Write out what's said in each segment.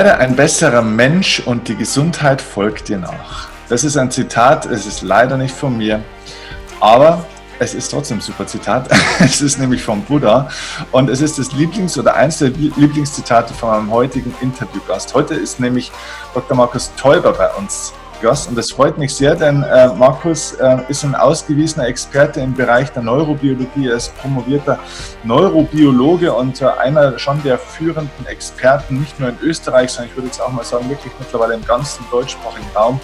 Werde ein besserer Mensch und die Gesundheit folgt dir nach. Das ist ein Zitat, es ist leider nicht von mir, aber es ist trotzdem ein super Zitat. Es ist nämlich vom Buddha und es ist das Lieblings- oder eins der Lieblingszitate von meinem heutigen Interviewgast. Heute ist nämlich Dr. Markus Teuber bei uns Gast. Und das freut mich sehr, denn äh, Markus äh, ist ein ausgewiesener Experte im Bereich der Neurobiologie. Er ist promovierter Neurobiologe und äh, einer schon der führenden Experten, nicht nur in Österreich, sondern ich würde jetzt auch mal sagen, wirklich mittlerweile im ganzen deutschsprachigen Raum.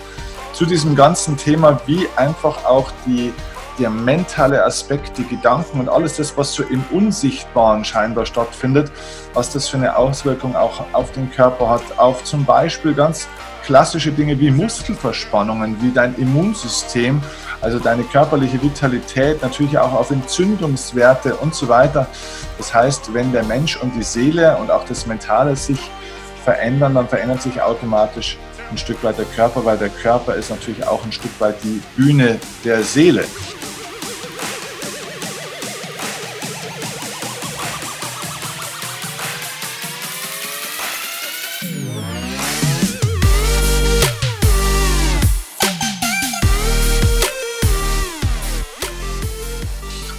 Zu diesem ganzen Thema, wie einfach auch die der mentale Aspekt, die Gedanken und alles das, was so im Unsichtbaren scheinbar stattfindet, was das für eine Auswirkung auch auf den Körper hat, auf zum Beispiel ganz klassische Dinge wie Muskelverspannungen, wie dein Immunsystem, also deine körperliche Vitalität, natürlich auch auf Entzündungswerte und so weiter. Das heißt, wenn der Mensch und die Seele und auch das Mentale sich verändern, dann verändert sich automatisch ein Stück weit der Körper, weil der Körper ist natürlich auch ein Stück weit die Bühne der Seele.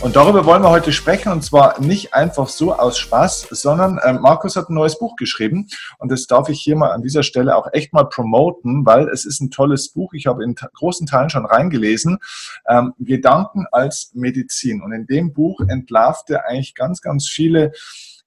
Und darüber wollen wir heute sprechen und zwar nicht einfach so aus Spaß, sondern äh, Markus hat ein neues Buch geschrieben und das darf ich hier mal an dieser Stelle auch echt mal promoten, weil es ist ein tolles Buch. Ich habe in großen Teilen schon reingelesen. Ähm, Gedanken als Medizin. Und in dem Buch entlarvt er eigentlich ganz, ganz viele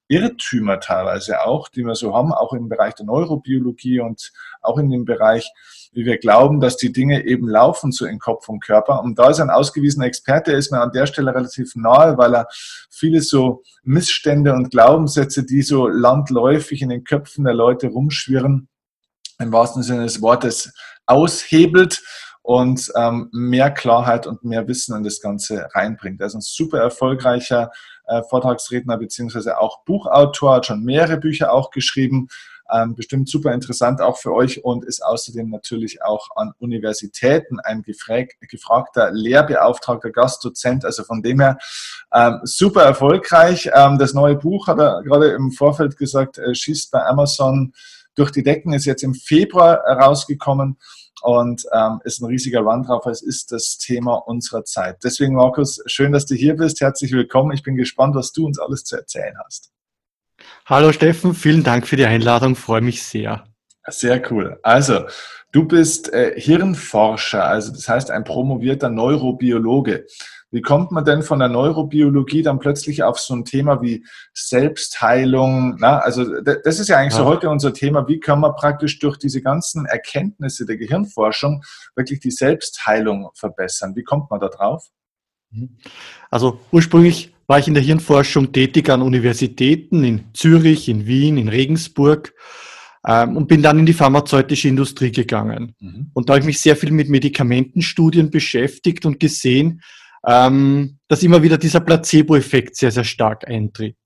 Irrtümer teilweise auch, die wir so haben, auch im Bereich der Neurobiologie und auch in dem Bereich, wie wir glauben, dass die Dinge eben laufen so in Kopf und Körper. Und da ist ein ausgewiesener Experte, ist mir an der Stelle relativ nahe, weil er viele so Missstände und Glaubenssätze, die so landläufig in den Köpfen der Leute rumschwirren, im wahrsten Sinne des Wortes aushebelt und ähm, mehr Klarheit und mehr Wissen in das Ganze reinbringt. Er ist ein super erfolgreicher äh, Vortragsredner beziehungsweise auch Buchautor, hat schon mehrere Bücher auch geschrieben. Ähm, bestimmt super interessant auch für euch und ist außerdem natürlich auch an Universitäten ein gefrag gefragter Lehrbeauftragter, Gastdozent. Also von dem her ähm, super erfolgreich. Ähm, das neue Buch hat er gerade im Vorfeld gesagt, äh, schießt bei Amazon durch die Decken, ist jetzt im Februar rausgekommen und ähm, ist ein riesiger Run drauf. Es ist das Thema unserer Zeit. Deswegen, Markus, schön, dass du hier bist. Herzlich willkommen. Ich bin gespannt, was du uns alles zu erzählen hast. Hallo Steffen, vielen Dank für die Einladung. Freue mich sehr. Sehr cool. Also, du bist äh, Hirnforscher, also das heißt ein promovierter Neurobiologe. Wie kommt man denn von der Neurobiologie dann plötzlich auf so ein Thema wie Selbstheilung? Na, also das ist ja eigentlich ja. so heute unser Thema. Wie kann man praktisch durch diese ganzen Erkenntnisse der Gehirnforschung wirklich die Selbstheilung verbessern? Wie kommt man da drauf? Mhm. Also ursprünglich war ich in der Hirnforschung tätig an Universitäten in Zürich, in Wien, in Regensburg ähm, und bin dann in die pharmazeutische Industrie gegangen. Mhm. Und da habe ich mich sehr viel mit Medikamentenstudien beschäftigt und gesehen, ähm, dass immer wieder dieser Placebo-Effekt sehr, sehr stark eintritt.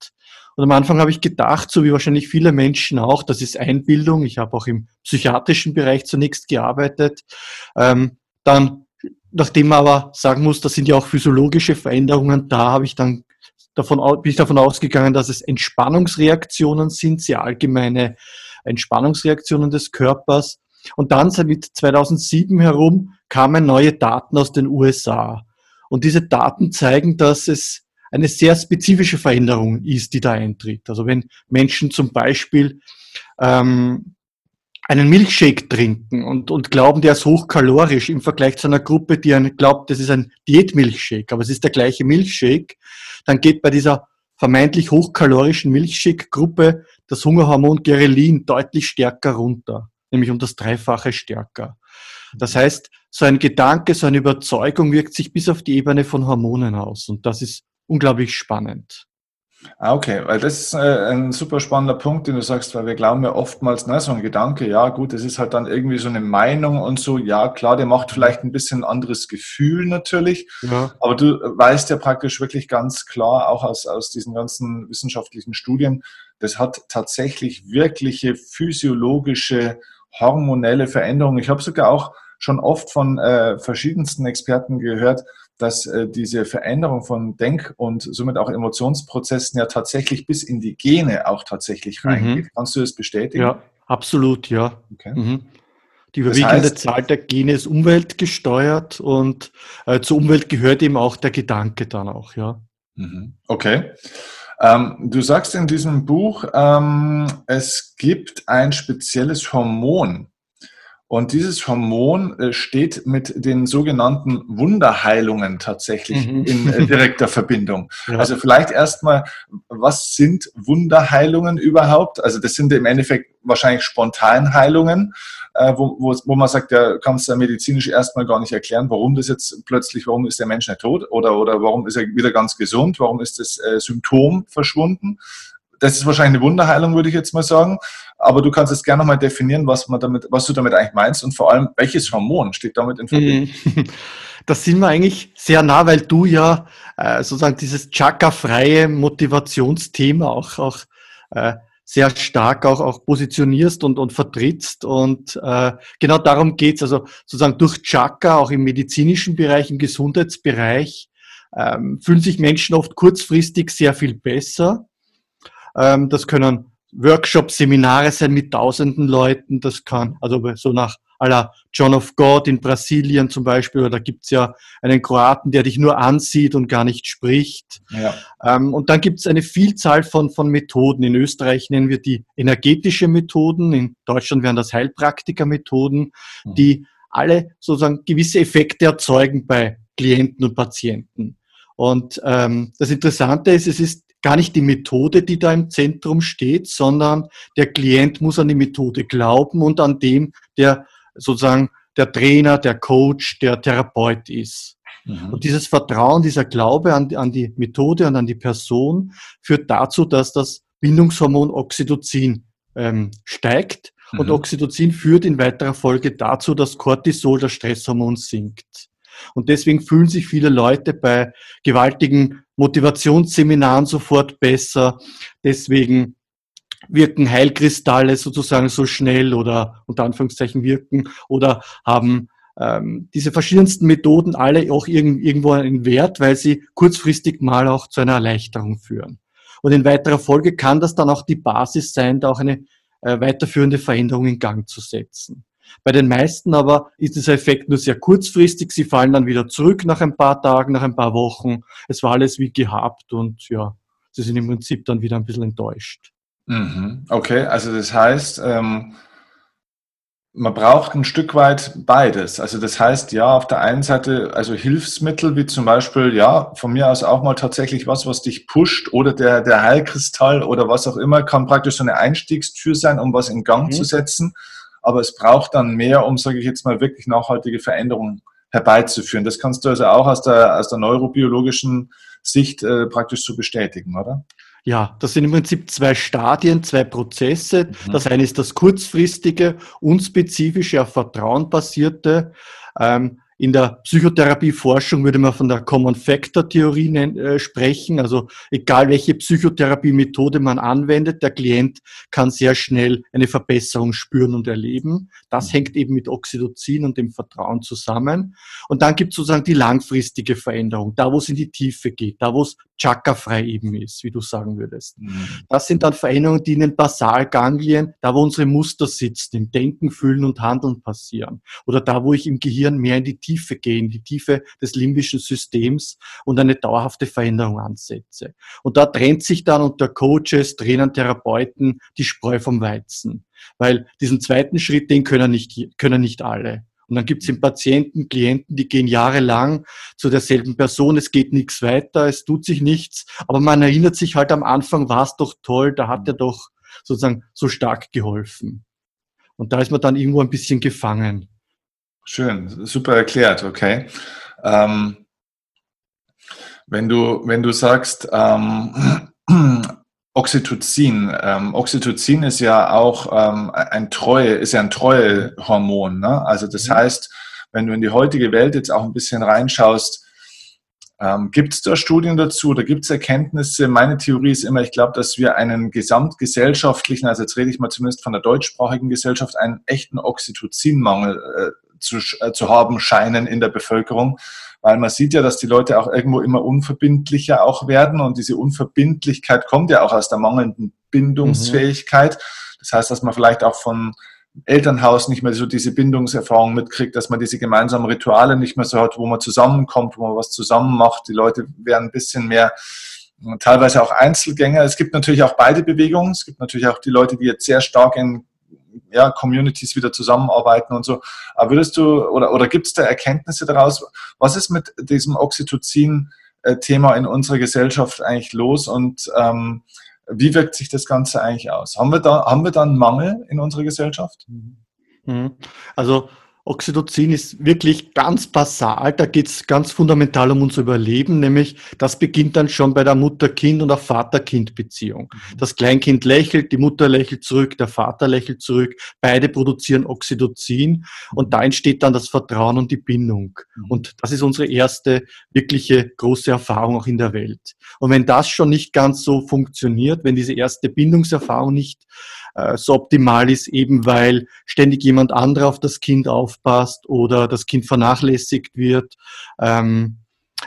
Und am Anfang habe ich gedacht, so wie wahrscheinlich viele Menschen auch, das ist Einbildung. Ich habe auch im psychiatrischen Bereich zunächst gearbeitet. Ähm, dann, nachdem man aber sagen muss, da sind ja auch physiologische Veränderungen da, habe ich dann davon, bin ich davon ausgegangen, dass es Entspannungsreaktionen sind, sehr allgemeine Entspannungsreaktionen des Körpers. Und dann, seit 2007 herum, kamen neue Daten aus den USA. Und diese Daten zeigen, dass es eine sehr spezifische Veränderung ist, die da eintritt. Also wenn Menschen zum Beispiel ähm, einen Milchshake trinken und, und glauben, der ist hochkalorisch im Vergleich zu einer Gruppe, die glaubt, das ist ein Diätmilchshake, aber es ist der gleiche Milchshake, dann geht bei dieser vermeintlich hochkalorischen Milchshake-Gruppe das Hungerhormon Gerelin deutlich stärker runter, nämlich um das Dreifache stärker. Das heißt, so ein Gedanke, so eine Überzeugung wirkt sich bis auf die Ebene von Hormonen aus. Und das ist unglaublich spannend. Ah, okay, weil das ist äh, ein super spannender Punkt, den du sagst, weil wir glauben ja oftmals, ne, so ein Gedanke, ja gut, das ist halt dann irgendwie so eine Meinung und so, ja klar, der macht vielleicht ein bisschen ein anderes Gefühl natürlich, ja. aber du weißt ja praktisch wirklich ganz klar, auch aus, aus diesen ganzen wissenschaftlichen Studien, das hat tatsächlich wirkliche physiologische, hormonelle Veränderungen. Ich habe sogar auch schon oft von äh, verschiedensten Experten gehört, dass äh, diese Veränderung von Denk- und somit auch Emotionsprozessen ja tatsächlich bis in die Gene auch tatsächlich mhm. reingeht. Mhm. Kannst du das bestätigen? Ja, absolut, ja. Okay. Mhm. Die überwiegende das heißt, Zahl der Gene ist umweltgesteuert und äh, zur Umwelt gehört eben auch der Gedanke dann auch, ja. Mhm. Okay. Ähm, du sagst in diesem Buch, ähm, es gibt ein spezielles Hormon, und dieses Hormon äh, steht mit den sogenannten Wunderheilungen tatsächlich mhm. in äh, direkter Verbindung. Ja. Also vielleicht erstmal, was sind Wunderheilungen überhaupt? Also das sind im Endeffekt wahrscheinlich Spontanheilungen, äh, wo, wo, wo man sagt, ja, kannst du medizinisch erstmal gar nicht erklären, warum das jetzt plötzlich, warum ist der Mensch nicht tot oder, oder warum ist er wieder ganz gesund, warum ist das Symptom verschwunden das ist wahrscheinlich eine Wunderheilung, würde ich jetzt mal sagen. Aber du kannst jetzt gerne nochmal definieren, was, man damit, was du damit eigentlich meinst und vor allem, welches Hormon steht damit in Verbindung? Das sind wir eigentlich sehr nah, weil du ja äh, sozusagen dieses Chakra-freie Motivationsthema auch, auch äh, sehr stark auch, auch positionierst und, und vertrittst. Und äh, genau darum geht's. Also sozusagen durch Chakra, auch im medizinischen Bereich, im Gesundheitsbereich, ähm, fühlen sich Menschen oft kurzfristig sehr viel besser ähm, das können Workshops, Seminare sein mit tausenden Leuten. Das kann, also so nach aller John of God in Brasilien zum Beispiel, oder da gibt's ja einen Kroaten, der dich nur ansieht und gar nicht spricht. Ja. Ähm, und dann gibt's eine Vielzahl von, von Methoden. In Österreich nennen wir die energetische Methoden, in Deutschland wären das Heilpraktiker-Methoden, mhm. die alle sozusagen gewisse Effekte erzeugen bei Klienten und Patienten. Und ähm, das Interessante ist, es ist gar nicht die Methode, die da im Zentrum steht, sondern der Klient muss an die Methode glauben und an dem, der sozusagen der Trainer, der Coach, der Therapeut ist. Mhm. Und dieses Vertrauen, dieser Glaube an, an die Methode und an die Person führt dazu, dass das Bindungshormon Oxytocin ähm, steigt. Mhm. Und Oxytocin führt in weiterer Folge dazu, dass Cortisol, das Stresshormon, sinkt. Und deswegen fühlen sich viele Leute bei gewaltigen Motivationsseminaren sofort besser. Deswegen wirken Heilkristalle sozusagen so schnell oder unter Anführungszeichen wirken oder haben ähm, diese verschiedensten Methoden alle auch irg irgendwo einen Wert, weil sie kurzfristig mal auch zu einer Erleichterung führen. Und in weiterer Folge kann das dann auch die Basis sein, da auch eine äh, weiterführende Veränderung in Gang zu setzen. Bei den meisten aber ist dieser Effekt nur sehr kurzfristig. Sie fallen dann wieder zurück nach ein paar Tagen, nach ein paar Wochen. Es war alles wie gehabt und ja, sie sind im Prinzip dann wieder ein bisschen enttäuscht. Mhm. Okay, also das heißt, ähm, man braucht ein Stück weit beides. Also das heißt, ja, auf der einen Seite, also Hilfsmittel wie zum Beispiel, ja, von mir aus auch mal tatsächlich was, was dich pusht oder der, der Heilkristall oder was auch immer, kann praktisch so eine Einstiegstür sein, um was in Gang mhm. zu setzen aber es braucht dann mehr, um, sage ich jetzt mal, wirklich nachhaltige Veränderungen herbeizuführen. Das kannst du also auch aus der, aus der neurobiologischen Sicht äh, praktisch so bestätigen, oder? Ja, das sind im Prinzip zwei Stadien, zwei Prozesse. Mhm. Das eine ist das kurzfristige, unspezifische, auf Vertrauen basierte. Ähm, in der Psychotherapieforschung würde man von der Common Factor Theorie äh, sprechen. Also egal welche Psychotherapiemethode man anwendet, der Klient kann sehr schnell eine Verbesserung spüren und erleben. Das hängt eben mit Oxytocin und dem Vertrauen zusammen. Und dann gibt es sozusagen die langfristige Veränderung, da wo es in die Tiefe geht, da wo es chakra-frei eben ist, wie du sagen würdest. Mhm. Das sind dann Veränderungen, die in den Basalganglien, da wo unsere Muster sitzen, im Denken, Fühlen und Handeln passieren. Oder da, wo ich im Gehirn mehr in die Tiefe gehe, in die Tiefe des limbischen Systems und eine dauerhafte Veränderung ansetze. Und da trennt sich dann unter Coaches, Trainern, Therapeuten die Spreu vom Weizen. Weil diesen zweiten Schritt, den können nicht, können nicht alle. Und dann gibt es den Patienten, Klienten, die gehen jahrelang zu derselben Person, es geht nichts weiter, es tut sich nichts, aber man erinnert sich halt am Anfang, war es doch toll, da hat er doch sozusagen so stark geholfen. Und da ist man dann irgendwo ein bisschen gefangen. Schön, super erklärt, okay. Ähm, wenn, du, wenn du sagst, ähm, Oxytocin. Ähm, Oxytocin ist ja auch ähm, ein Treue, ist ja ein Treuehormon. Ne? Also das mhm. heißt, wenn du in die heutige Welt jetzt auch ein bisschen reinschaust, ähm, gibt es da Studien dazu oder gibt es Erkenntnisse? Meine Theorie ist immer, ich glaube, dass wir einen gesamtgesellschaftlichen, also jetzt rede ich mal zumindest von der deutschsprachigen Gesellschaft, einen echten Oxytocinmangel äh, zu, äh, zu haben scheinen in der Bevölkerung weil man sieht ja, dass die Leute auch irgendwo immer unverbindlicher auch werden und diese Unverbindlichkeit kommt ja auch aus der mangelnden Bindungsfähigkeit. Mhm. Das heißt, dass man vielleicht auch von Elternhaus nicht mehr so diese Bindungserfahrung mitkriegt, dass man diese gemeinsamen Rituale nicht mehr so hat, wo man zusammenkommt, wo man was zusammen macht. Die Leute werden ein bisschen mehr teilweise auch Einzelgänger. Es gibt natürlich auch beide Bewegungen. Es gibt natürlich auch die Leute, die jetzt sehr stark in ja, Communities wieder zusammenarbeiten und so. Aber würdest du oder, oder gibt es da Erkenntnisse daraus? Was ist mit diesem Oxytocin-Thema in unserer Gesellschaft eigentlich los und ähm, wie wirkt sich das Ganze eigentlich aus? Haben wir da, haben wir da einen Mangel in unserer Gesellschaft? Mhm. Also Oxytocin ist wirklich ganz basal, da geht es ganz fundamental um unser Überleben, nämlich das beginnt dann schon bei der Mutter-Kind- und auch Vater-Kind-Beziehung. Mhm. Das Kleinkind lächelt, die Mutter lächelt zurück, der Vater lächelt zurück, beide produzieren Oxytocin und da entsteht dann das Vertrauen und die Bindung. Mhm. Und das ist unsere erste wirkliche große Erfahrung auch in der Welt. Und wenn das schon nicht ganz so funktioniert, wenn diese erste Bindungserfahrung nicht so optimal ist, eben weil ständig jemand anderer auf das Kind aufpasst oder das Kind vernachlässigt wird. Ähm,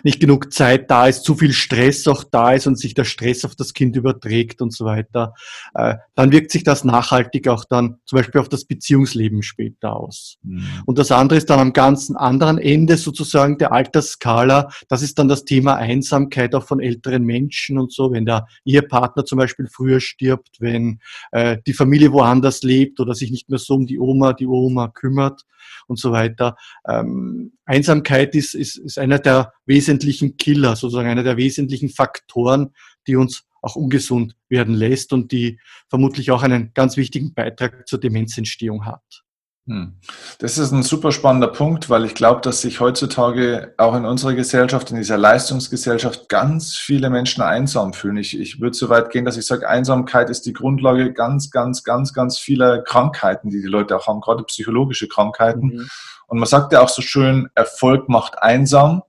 nicht genug Zeit da ist, zu viel Stress auch da ist und sich der Stress auf das Kind überträgt und so weiter, äh, dann wirkt sich das nachhaltig auch dann zum Beispiel auf das Beziehungsleben später aus. Mhm. Und das andere ist dann am ganzen anderen Ende sozusagen der Altersskala. Das ist dann das Thema Einsamkeit auch von älteren Menschen und so, wenn der Ehepartner zum Beispiel früher stirbt, wenn äh, die Familie woanders lebt oder sich nicht mehr so um die Oma, die Oma kümmert und so weiter. Ähm, Einsamkeit ist, ist, ist einer der wesentlichen Killer, sozusagen einer der wesentlichen Faktoren, die uns auch ungesund werden lässt und die vermutlich auch einen ganz wichtigen Beitrag zur Demenzentstehung hat. Hm. Das ist ein super spannender Punkt, weil ich glaube, dass sich heutzutage auch in unserer Gesellschaft, in dieser Leistungsgesellschaft, ganz viele Menschen einsam fühlen. Ich, ich würde so weit gehen, dass ich sage, Einsamkeit ist die Grundlage ganz, ganz, ganz, ganz vieler Krankheiten, die die Leute auch haben, gerade psychologische Krankheiten. Mhm. Und man sagt ja auch so schön, Erfolg macht einsam.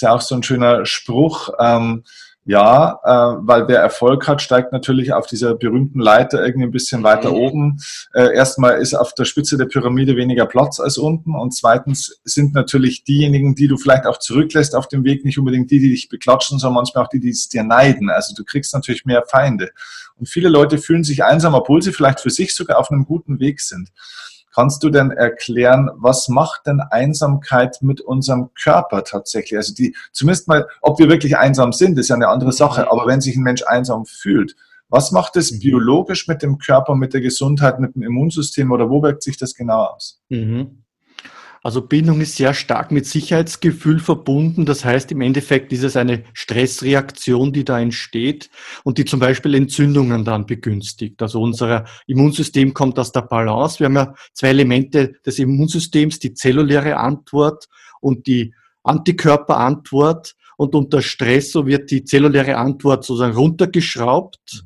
Ist ja auch so ein schöner Spruch. Ähm, ja, äh, weil wer Erfolg hat, steigt natürlich auf dieser berühmten Leiter irgendwie ein bisschen weiter mhm. oben. Äh, erstmal ist auf der Spitze der Pyramide weniger Platz als unten und zweitens sind natürlich diejenigen, die du vielleicht auch zurücklässt auf dem Weg, nicht unbedingt die, die dich beklatschen, sondern manchmal auch die, die es dir neiden. Also du kriegst natürlich mehr Feinde. Und viele Leute fühlen sich einsam, obwohl sie vielleicht für sich sogar auf einem guten Weg sind. Kannst du denn erklären, was macht denn Einsamkeit mit unserem Körper tatsächlich? Also die, zumindest mal, ob wir wirklich einsam sind, ist ja eine andere Sache. Mhm. Aber wenn sich ein Mensch einsam fühlt, was macht es mhm. biologisch mit dem Körper, mit der Gesundheit, mit dem Immunsystem oder wo wirkt sich das genau aus? Mhm. Also Bindung ist sehr stark mit Sicherheitsgefühl verbunden. Das heißt, im Endeffekt ist es eine Stressreaktion, die da entsteht und die zum Beispiel Entzündungen dann begünstigt. Also unser Immunsystem kommt aus der Balance. Wir haben ja zwei Elemente des Immunsystems, die zelluläre Antwort und die Antikörperantwort. Und unter Stress so wird die zelluläre Antwort sozusagen runtergeschraubt,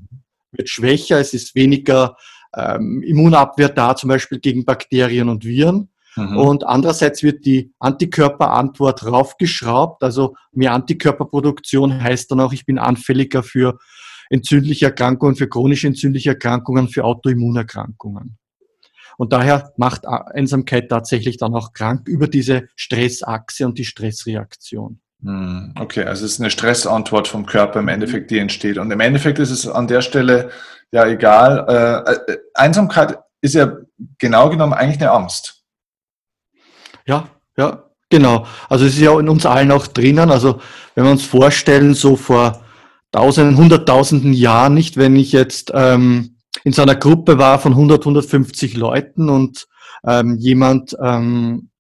wird schwächer, es ist weniger ähm, Immunabwehr da, zum Beispiel gegen Bakterien und Viren. Mhm. Und andererseits wird die Antikörperantwort raufgeschraubt. Also mehr Antikörperproduktion heißt dann auch, ich bin anfälliger für entzündliche Erkrankungen, für chronische entzündliche Erkrankungen, für Autoimmunerkrankungen. Und daher macht Einsamkeit tatsächlich dann auch krank über diese Stressachse und die Stressreaktion. Mhm. Okay, also es ist eine Stressantwort vom Körper im Endeffekt, die entsteht. Und im Endeffekt ist es an der Stelle ja egal. Äh, äh Einsamkeit ist ja genau genommen eigentlich eine Angst. Ja, ja, genau. Also es ist ja in uns allen auch drinnen. Also wenn wir uns vorstellen, so vor tausenden, hunderttausenden Jahren, nicht, wenn ich jetzt ähm, in so einer Gruppe war von 100, 150 Leuten und ähm, jemand ähm,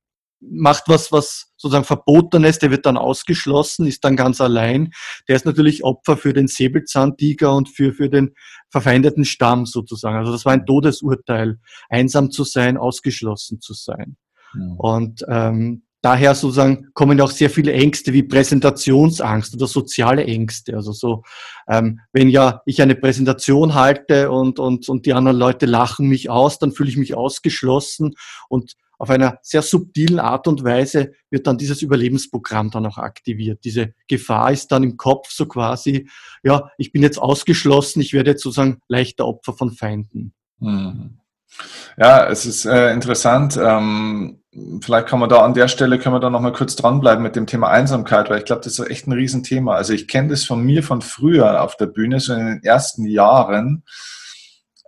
macht was, was sozusagen verboten ist, der wird dann ausgeschlossen, ist dann ganz allein. Der ist natürlich Opfer für den Säbelzahntiger und für, für den verfeindeten Stamm sozusagen. Also das war ein Todesurteil, einsam zu sein, ausgeschlossen zu sein. Und ähm, daher sozusagen kommen auch sehr viele Ängste wie Präsentationsangst oder soziale Ängste. Also so, ähm, wenn ja ich eine Präsentation halte und, und, und die anderen Leute lachen mich aus, dann fühle ich mich ausgeschlossen und auf einer sehr subtilen Art und Weise wird dann dieses Überlebensprogramm dann auch aktiviert. Diese Gefahr ist dann im Kopf so quasi, ja, ich bin jetzt ausgeschlossen, ich werde jetzt sozusagen leichter Opfer von Feinden. Mhm. Ja, es ist äh, interessant. Ähm, vielleicht kann man da an der Stelle, können wir da nochmal kurz dranbleiben mit dem Thema Einsamkeit, weil ich glaube, das ist echt ein Riesenthema. Also ich kenne das von mir von früher auf der Bühne, so in den ersten Jahren.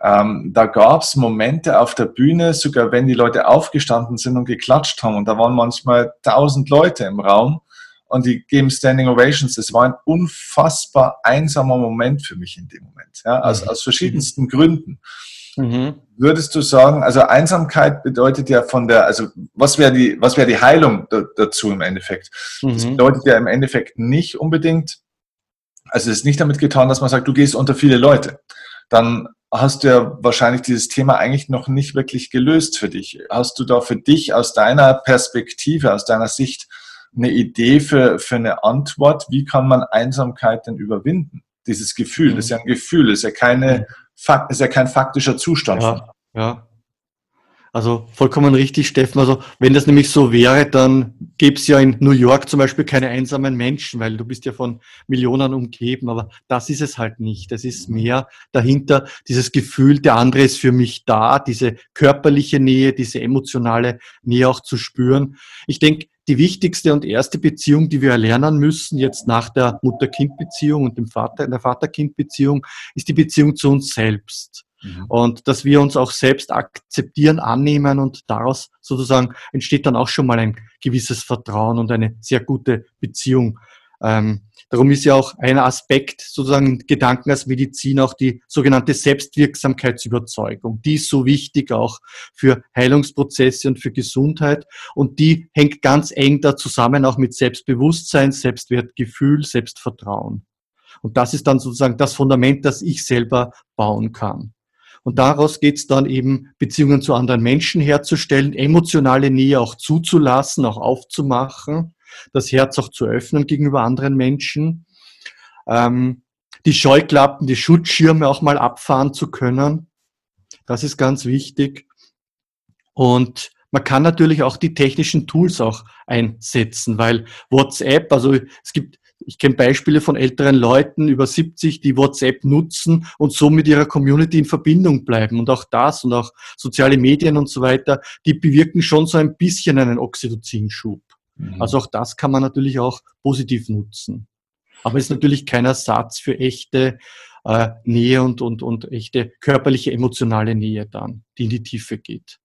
Ähm, da gab es Momente auf der Bühne, sogar wenn die Leute aufgestanden sind und geklatscht haben. Und da waren manchmal tausend Leute im Raum und die geben Standing Ovations. Das war ein unfassbar einsamer Moment für mich in dem Moment. Ja, aus, mhm. aus verschiedensten Gründen. Mhm. Würdest du sagen, also Einsamkeit bedeutet ja von der, also was wäre die, was wäre die Heilung dazu im Endeffekt? Mhm. Das bedeutet ja im Endeffekt nicht unbedingt, also es ist nicht damit getan, dass man sagt, du gehst unter viele Leute. Dann hast du ja wahrscheinlich dieses Thema eigentlich noch nicht wirklich gelöst für dich. Hast du da für dich aus deiner Perspektive, aus deiner Sicht eine Idee für, für eine Antwort? Wie kann man Einsamkeit denn überwinden? Dieses Gefühl, das ist ja ein Gefühl, das ist ja keine, ist ja kein faktischer Zustand. Ja, ja. Also vollkommen richtig, Steffen. Also wenn das nämlich so wäre, dann gäbe es ja in New York zum Beispiel keine einsamen Menschen, weil du bist ja von Millionen umgeben. Aber das ist es halt nicht. Es ist mehr dahinter dieses Gefühl, der andere ist für mich da, diese körperliche Nähe, diese emotionale Nähe auch zu spüren. Ich denke, die wichtigste und erste Beziehung, die wir erlernen müssen, jetzt nach der Mutter-Kind-Beziehung und dem Vater, der Vater-Kind-Beziehung, ist die Beziehung zu uns selbst. Mhm. Und dass wir uns auch selbst akzeptieren, annehmen und daraus sozusagen entsteht dann auch schon mal ein gewisses Vertrauen und eine sehr gute Beziehung. Ähm, darum ist ja auch ein Aspekt sozusagen Gedanken als Medizin auch die sogenannte Selbstwirksamkeitsüberzeugung. Die ist so wichtig auch für Heilungsprozesse und für Gesundheit und die hängt ganz eng da zusammen auch mit Selbstbewusstsein, Selbstwertgefühl, Selbstvertrauen. Und das ist dann sozusagen das Fundament, das ich selber bauen kann. Und daraus geht es dann eben, Beziehungen zu anderen Menschen herzustellen, emotionale Nähe auch zuzulassen, auch aufzumachen, das Herz auch zu öffnen gegenüber anderen Menschen, ähm, die Scheuklappen, die Schutzschirme auch mal abfahren zu können. Das ist ganz wichtig. Und man kann natürlich auch die technischen Tools auch einsetzen, weil WhatsApp, also es gibt ich kenne Beispiele von älteren Leuten über 70, die WhatsApp nutzen und so mit ihrer Community in Verbindung bleiben. Und auch das und auch soziale Medien und so weiter, die bewirken schon so ein bisschen einen Oxytocinschub. Mhm. Also auch das kann man natürlich auch positiv nutzen. Aber ist natürlich kein Ersatz für echte äh, Nähe und, und, und echte körperliche, emotionale Nähe dann, die in die Tiefe geht.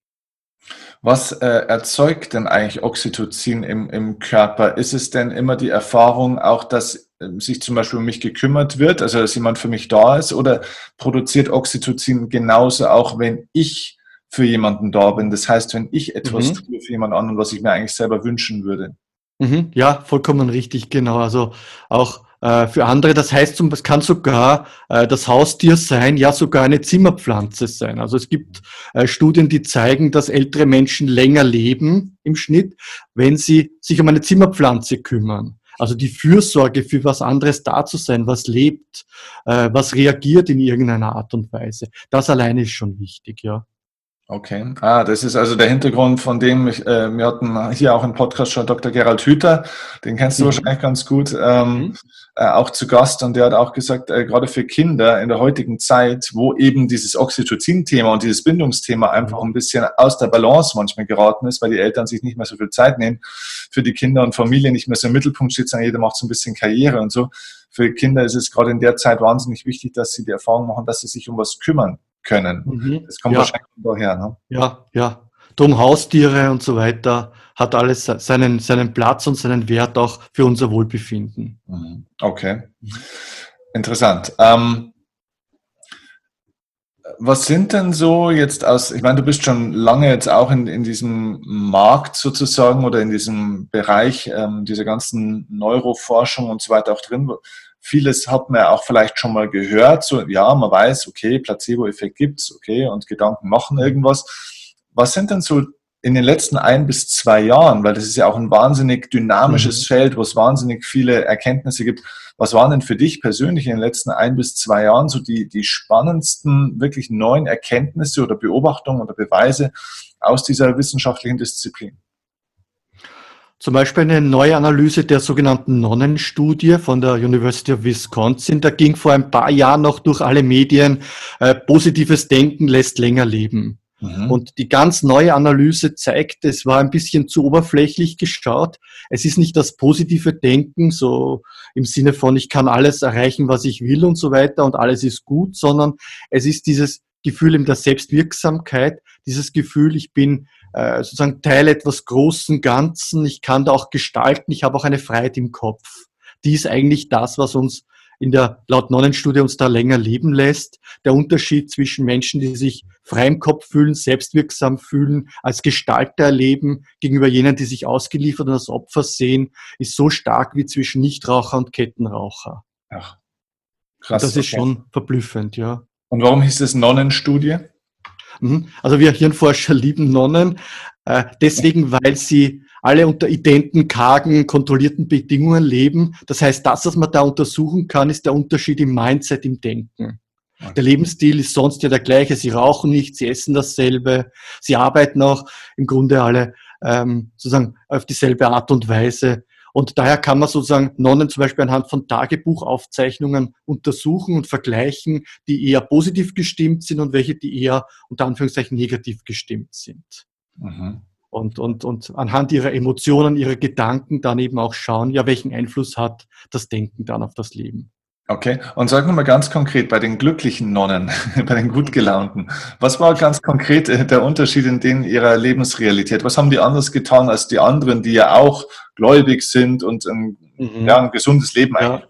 Was äh, erzeugt denn eigentlich Oxytocin im, im Körper? Ist es denn immer die Erfahrung auch, dass äh, sich zum Beispiel um mich gekümmert wird, also dass jemand für mich da ist, oder produziert Oxytocin genauso auch, wenn ich für jemanden da bin? Das heißt, wenn ich etwas mhm. tue für jemand anderen, was ich mir eigentlich selber wünschen würde. Mhm, ja, vollkommen richtig, genau. Also auch äh, für andere. Das heißt, es kann sogar äh, das Haustier sein, ja sogar eine Zimmerpflanze sein. Also es gibt äh, Studien, die zeigen, dass ältere Menschen länger leben im Schnitt, wenn sie sich um eine Zimmerpflanze kümmern. Also die Fürsorge für was anderes da zu sein, was lebt, was reagiert in irgendeiner Art und Weise. Das alleine ist schon wichtig, ja. Okay, ah, das ist also der Hintergrund, von dem ich, äh, wir hatten hier auch im Podcast schon Dr. Gerald Hüther, den kennst du mhm. wahrscheinlich ganz gut, ähm, mhm. äh, auch zu Gast und der hat auch gesagt, äh, gerade für Kinder in der heutigen Zeit, wo eben dieses Oxytocin-Thema und dieses Bindungsthema einfach mhm. ein bisschen aus der Balance manchmal geraten ist, weil die Eltern sich nicht mehr so viel Zeit nehmen, für die Kinder und Familie nicht mehr so im Mittelpunkt steht, sondern jeder macht so ein bisschen Karriere und so. Für Kinder ist es gerade in der Zeit wahnsinnig wichtig, dass sie die Erfahrung machen, dass sie sich um was kümmern können. Mhm. Das kommt ja. wahrscheinlich daher. Ne? Ja, ja. Drum Haustiere und so weiter hat alles seinen, seinen Platz und seinen Wert auch für unser Wohlbefinden. Mhm. Okay. Interessant. Ähm, was sind denn so jetzt aus, ich meine, du bist schon lange jetzt auch in, in diesem Markt sozusagen oder in diesem Bereich ähm, dieser ganzen Neuroforschung und so weiter auch drin. Vieles hat man auch vielleicht schon mal gehört. So, ja, man weiß, okay, Placebo-Effekt gibt's, okay, und Gedanken machen irgendwas. Was sind denn so in den letzten ein bis zwei Jahren, weil das ist ja auch ein wahnsinnig dynamisches mhm. Feld, wo es wahnsinnig viele Erkenntnisse gibt. Was waren denn für dich persönlich in den letzten ein bis zwei Jahren so die, die spannendsten, wirklich neuen Erkenntnisse oder Beobachtungen oder Beweise aus dieser wissenschaftlichen Disziplin? Zum Beispiel eine neue Analyse der sogenannten Nonnenstudie von der University of Wisconsin. Da ging vor ein paar Jahren noch durch alle Medien, äh, positives Denken lässt länger leben. Mhm. Und die ganz neue Analyse zeigt, es war ein bisschen zu oberflächlich geschaut. Es ist nicht das positive Denken, so im Sinne von, ich kann alles erreichen, was ich will und so weiter und alles ist gut, sondern es ist dieses Gefühl in der Selbstwirksamkeit, dieses Gefühl, ich bin äh, sozusagen Teil etwas großen Ganzen, ich kann da auch gestalten, ich habe auch eine Freiheit im Kopf. Die ist eigentlich das, was uns in der laut Nonnenstudie uns da länger leben lässt. Der Unterschied zwischen Menschen, die sich frei im Kopf fühlen, selbstwirksam fühlen, als Gestalter erleben, gegenüber jenen, die sich ausgeliefert und als Opfer sehen, ist so stark wie zwischen Nichtraucher und Kettenraucher. Ach, krass. Und das ist schon verblüffend, ja. Und warum hieß es Nonnenstudie? Mhm. Also wir Hirnforscher lieben Nonnen, äh, deswegen, weil sie alle unter identen, kargen, kontrollierten Bedingungen leben. Das heißt, das, was man da untersuchen kann, ist der Unterschied im Mindset, im Denken. Der Lebensstil ist sonst ja der gleiche. Sie rauchen nicht, sie essen dasselbe, sie arbeiten auch im Grunde alle ähm, sozusagen auf dieselbe Art und Weise. Und daher kann man sozusagen Nonnen zum Beispiel anhand von Tagebuchaufzeichnungen untersuchen und vergleichen, die eher positiv gestimmt sind und welche, die eher unter Anführungszeichen negativ gestimmt sind. Mhm. Und, und, und anhand ihrer Emotionen, ihrer Gedanken dann eben auch schauen, ja, welchen Einfluss hat das Denken dann auf das Leben. Okay, und sag mal ganz konkret, bei den glücklichen Nonnen, bei den gut gelaunten, was war ganz konkret äh, der Unterschied in denen ihrer Lebensrealität? Was haben die anders getan als die anderen, die ja auch gläubig sind und ein, mhm. ja, ein gesundes Leben ja. eigentlich?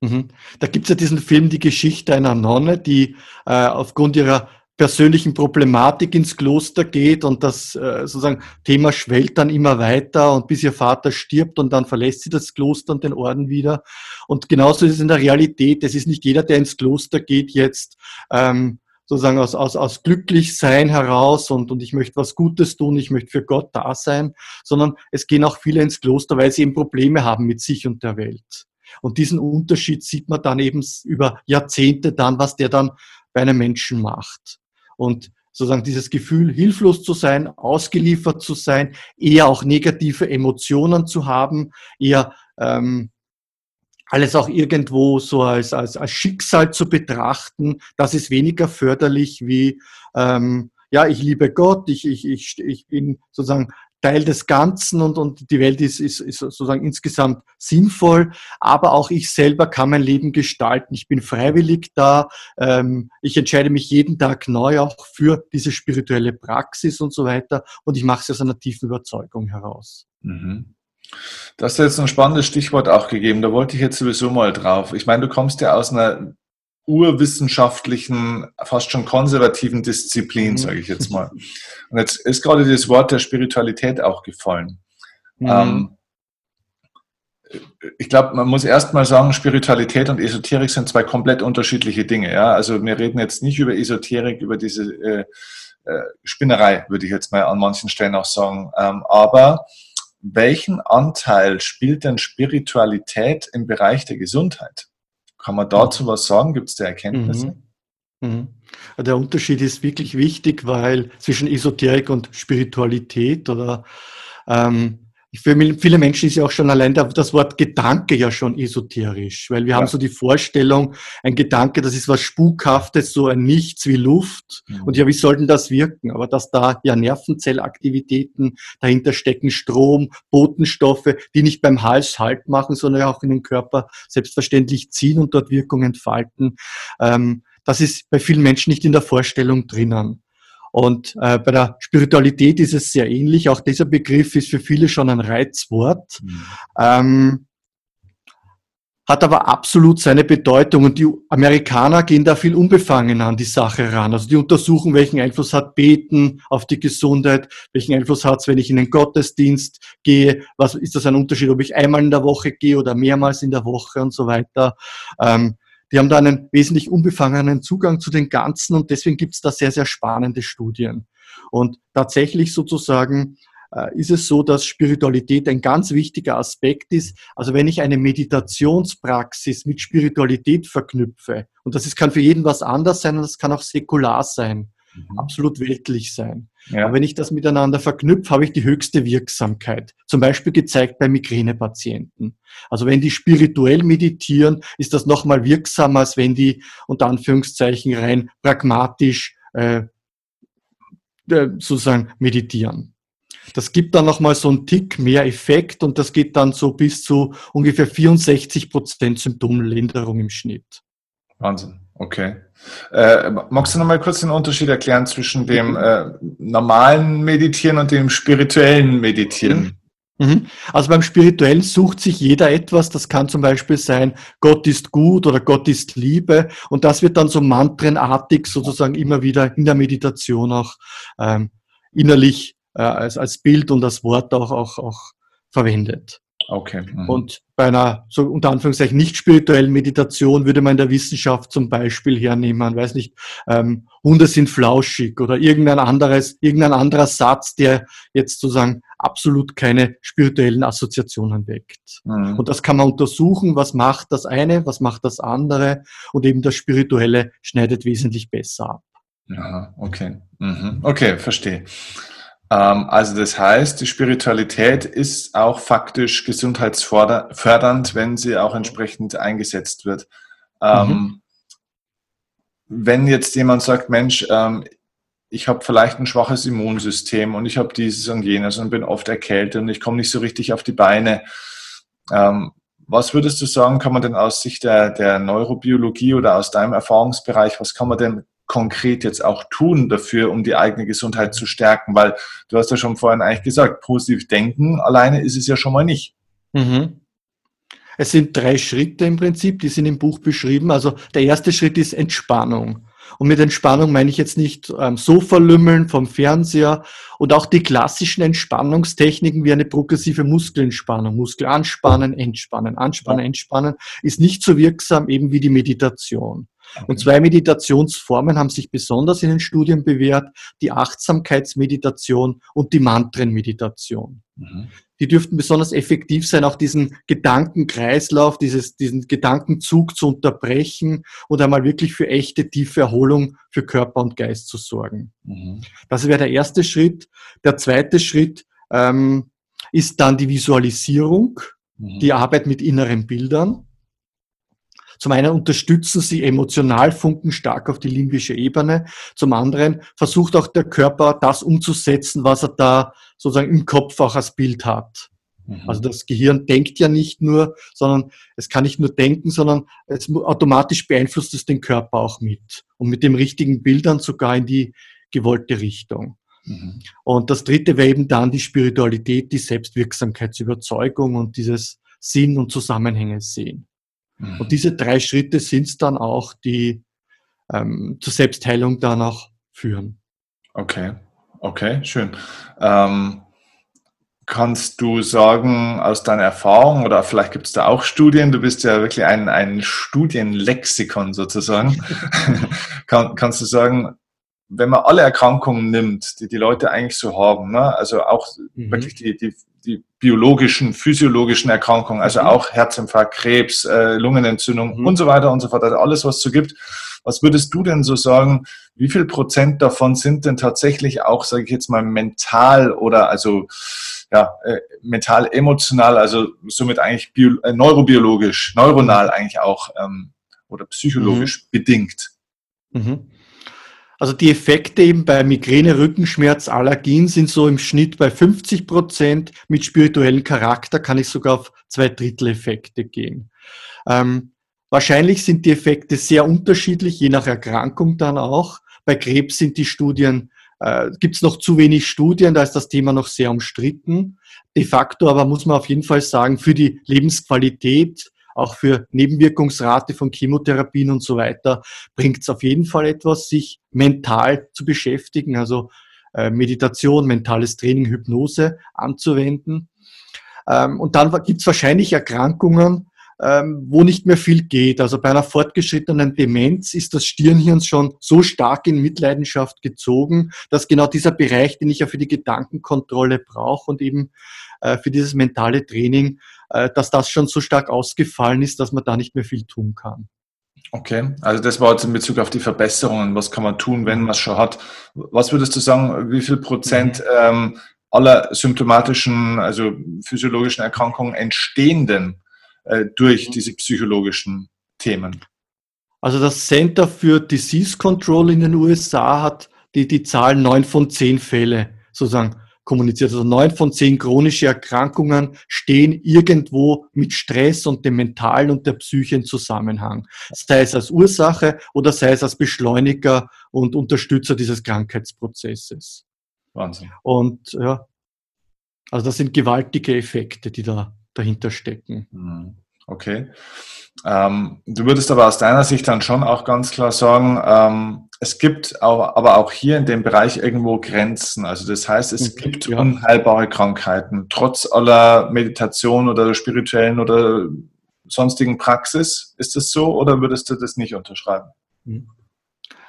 Mhm. Da gibt es ja diesen Film Die Geschichte einer Nonne, die äh, aufgrund ihrer persönlichen Problematik ins Kloster geht und das äh, sozusagen Thema schwellt dann immer weiter und bis ihr Vater stirbt und dann verlässt sie das Kloster und den Orden wieder. Und genauso ist es in der Realität. Es ist nicht jeder, der ins Kloster geht, jetzt ähm, sozusagen aus, aus, aus Glücklichsein heraus und, und ich möchte was Gutes tun, ich möchte für Gott da sein, sondern es gehen auch viele ins Kloster, weil sie eben Probleme haben mit sich und der Welt. Und diesen Unterschied sieht man dann eben über Jahrzehnte dann, was der dann bei einem Menschen macht. Und sozusagen dieses Gefühl, hilflos zu sein, ausgeliefert zu sein, eher auch negative Emotionen zu haben, eher ähm, alles auch irgendwo so als, als, als Schicksal zu betrachten, das ist weniger förderlich wie, ähm, ja, ich liebe Gott, ich, ich, ich, ich bin sozusagen Teil des Ganzen und, und die Welt ist, ist, ist sozusagen insgesamt sinnvoll, aber auch ich selber kann mein Leben gestalten. Ich bin freiwillig da, ähm, ich entscheide mich jeden Tag neu auch für diese spirituelle Praxis und so weiter und ich mache es aus einer tiefen Überzeugung heraus. Mhm. Du hast jetzt ein spannendes Stichwort auch gegeben, da wollte ich jetzt sowieso mal drauf. Ich meine, du kommst ja aus einer urwissenschaftlichen, fast schon konservativen Disziplin, mhm. sage ich jetzt mal. Und jetzt ist gerade das Wort der Spiritualität auch gefallen. Mhm. Ähm, ich glaube, man muss erst mal sagen, Spiritualität und Esoterik sind zwei komplett unterschiedliche Dinge. Ja? Also wir reden jetzt nicht über Esoterik, über diese äh, äh, Spinnerei, würde ich jetzt mal an manchen Stellen auch sagen. Ähm, aber welchen Anteil spielt denn Spiritualität im Bereich der Gesundheit? Kann man dazu was sagen? Gibt es da Erkenntnisse? Mhm. Mhm. Der Unterschied ist wirklich wichtig, weil zwischen Esoterik und Spiritualität oder ähm, für viele Menschen ist ja auch schon allein das Wort Gedanke ja schon esoterisch, weil wir ja. haben so die Vorstellung, ein Gedanke, das ist was Spukhaftes, so ein Nichts wie Luft. Mhm. Und ja, wie sollten das wirken? Aber dass da ja Nervenzellaktivitäten dahinter stecken, Strom, Botenstoffe, die nicht beim Hals Halt machen, sondern auch in den Körper selbstverständlich ziehen und dort Wirkung entfalten. Ähm, das ist bei vielen Menschen nicht in der Vorstellung drinnen. Und äh, bei der Spiritualität ist es sehr ähnlich. Auch dieser Begriff ist für viele schon ein Reizwort. Mhm. Ähm, hat aber absolut seine Bedeutung und die Amerikaner gehen da viel unbefangen an die Sache ran. Also die untersuchen, welchen Einfluss hat Beten auf die Gesundheit, welchen Einfluss hat es, wenn ich in den Gottesdienst gehe, was ist das ein Unterschied, ob ich einmal in der Woche gehe oder mehrmals in der Woche und so weiter. Ähm, die haben da einen wesentlich unbefangenen Zugang zu den Ganzen und deswegen gibt es da sehr, sehr spannende Studien. Und tatsächlich sozusagen äh, ist es so, dass Spiritualität ein ganz wichtiger Aspekt ist. Also wenn ich eine Meditationspraxis mit Spiritualität verknüpfe, und das ist, kann für jeden was anders sein und das kann auch säkular sein, mhm. absolut weltlich sein. Ja. Aber wenn ich das miteinander verknüpfe, habe ich die höchste Wirksamkeit. Zum Beispiel gezeigt bei Migränepatienten. Also wenn die spirituell meditieren, ist das nochmal wirksamer, als wenn die unter Anführungszeichen rein pragmatisch äh, sozusagen meditieren. Das gibt dann nochmal so einen Tick mehr Effekt und das geht dann so bis zu ungefähr 64 Prozent Symptomlinderung im Schnitt. Wahnsinn. Okay. Äh, magst du noch mal kurz den Unterschied erklären zwischen dem mhm. äh, normalen Meditieren und dem spirituellen Meditieren? Mhm. mhm. Also beim Spirituellen sucht sich jeder etwas. Das kann zum Beispiel sein, Gott ist gut oder Gott ist Liebe. Und das wird dann so mantrenartig sozusagen immer wieder in der Meditation auch ähm, innerlich äh, als, als Bild und als Wort auch, auch, auch verwendet. Okay. Mhm. Und bei einer, so unter Anführungszeichen, nicht spirituellen Meditation würde man in der Wissenschaft zum Beispiel hernehmen, weiß nicht, ähm, Hunde sind flauschig oder irgendein anderes, irgendein anderer Satz, der jetzt sozusagen absolut keine spirituellen Assoziationen weckt. Mhm. Und das kann man untersuchen, was macht das eine, was macht das andere und eben das Spirituelle schneidet wesentlich besser ab. Ja, okay. Mhm. Okay, verstehe. Ähm, also das heißt, die Spiritualität ist auch faktisch gesundheitsfördernd, wenn sie auch entsprechend eingesetzt wird. Ähm, mhm. Wenn jetzt jemand sagt, Mensch, ähm, ich habe vielleicht ein schwaches Immunsystem und ich habe dieses und jenes und bin oft erkältet und ich komme nicht so richtig auf die Beine. was würdest du sagen, kann man denn aus Sicht der, der Neurobiologie oder aus deinem Erfahrungsbereich, was kann man denn konkret jetzt auch tun dafür, um die eigene Gesundheit zu stärken? Weil du hast ja schon vorhin eigentlich gesagt, positiv denken alleine ist es ja schon mal nicht. Mhm. Es sind drei Schritte im Prinzip, die sind im Buch beschrieben. Also der erste Schritt ist Entspannung. Und mit Entspannung meine ich jetzt nicht ähm, Sofa lümmeln vom Fernseher und auch die klassischen Entspannungstechniken wie eine progressive Muskelentspannung, Muskel anspannen, entspannen, anspannen, entspannen, ist nicht so wirksam eben wie die Meditation. Und zwei Meditationsformen haben sich besonders in den Studien bewährt, die Achtsamkeitsmeditation und die Mantrenmeditation. Mhm. Die dürften besonders effektiv sein, auch diesen Gedankenkreislauf, dieses, diesen Gedankenzug zu unterbrechen und einmal wirklich für echte tiefe Erholung für Körper und Geist zu sorgen. Mhm. Das wäre der erste Schritt. Der zweite Schritt ähm, ist dann die Visualisierung, mhm. die Arbeit mit inneren Bildern. Zum einen unterstützen sie Emotionalfunken stark auf die limbische Ebene. Zum anderen versucht auch der Körper das umzusetzen, was er da sozusagen im Kopf auch als Bild hat. Mhm. Also das Gehirn denkt ja nicht nur, sondern es kann nicht nur denken, sondern es automatisch beeinflusst es den Körper auch mit. Und mit dem richtigen Bildern sogar in die gewollte Richtung. Mhm. Und das dritte wäre eben dann die Spiritualität, die Selbstwirksamkeitsüberzeugung und dieses Sinn und Zusammenhänge sehen. Und diese drei Schritte sind es dann auch, die ähm, zur Selbstheilung dann auch führen. Okay, okay, schön. Ähm, kannst du sagen aus deiner Erfahrung oder vielleicht gibt es da auch Studien, du bist ja wirklich ein, ein Studienlexikon sozusagen, Kann, kannst du sagen, wenn man alle Erkrankungen nimmt, die die Leute eigentlich so haben, ne? also auch mhm. wirklich die, die, die biologischen, physiologischen Erkrankungen, also mhm. auch Herzinfarkt, Krebs, äh, Lungenentzündung mhm. und so weiter und so fort, also alles, was es so gibt. Was würdest du denn so sagen, wie viel Prozent davon sind denn tatsächlich auch, sage ich jetzt mal, mental oder also ja, äh, mental, emotional, also somit eigentlich bio, äh, neurobiologisch, neuronal mhm. eigentlich auch ähm, oder psychologisch mhm. bedingt? Mhm. Also die Effekte eben bei Migräne, Rückenschmerz, Allergien sind so im Schnitt bei 50 Prozent. Mit spirituellem Charakter kann ich sogar auf zwei Drittel Effekte gehen. Ähm, wahrscheinlich sind die Effekte sehr unterschiedlich, je nach Erkrankung dann auch. Bei Krebs sind die Studien, äh, gibt es noch zu wenig Studien, da ist das Thema noch sehr umstritten. De facto aber muss man auf jeden Fall sagen, für die Lebensqualität auch für Nebenwirkungsrate von Chemotherapien und so weiter, bringt es auf jeden Fall etwas, sich mental zu beschäftigen, also äh, Meditation, mentales Training, Hypnose anzuwenden. Ähm, und dann gibt es wahrscheinlich Erkrankungen, ähm, wo nicht mehr viel geht. Also bei einer fortgeschrittenen Demenz ist das Stirnhirn schon so stark in Mitleidenschaft gezogen, dass genau dieser Bereich, den ich ja für die Gedankenkontrolle brauche und eben äh, für dieses mentale Training, dass das schon so stark ausgefallen ist, dass man da nicht mehr viel tun kann. Okay, also das war jetzt in Bezug auf die Verbesserungen. Was kann man tun, wenn man es schon hat? Was würdest du sagen, wie viel Prozent mhm. ähm, aller symptomatischen, also physiologischen Erkrankungen entstehen denn äh, durch mhm. diese psychologischen Themen? Also das Center für Disease Control in den USA hat die, die Zahl neun von zehn Fälle sozusagen kommuniziert. Also neun von zehn chronische Erkrankungen stehen irgendwo mit Stress und dem Mentalen und der Psyche in Zusammenhang. Sei es als Ursache oder sei es als Beschleuniger und Unterstützer dieses Krankheitsprozesses. Wahnsinn. Und ja, also das sind gewaltige Effekte, die da dahinter stecken. Mhm. Okay. Ähm, du würdest aber aus deiner Sicht dann schon auch ganz klar sagen, ähm, es gibt auch, aber auch hier in dem Bereich irgendwo Grenzen. Also das heißt, es mhm, gibt ja. unheilbare Krankheiten, trotz aller Meditation oder spirituellen oder sonstigen Praxis. Ist das so oder würdest du das nicht unterschreiben? Mhm.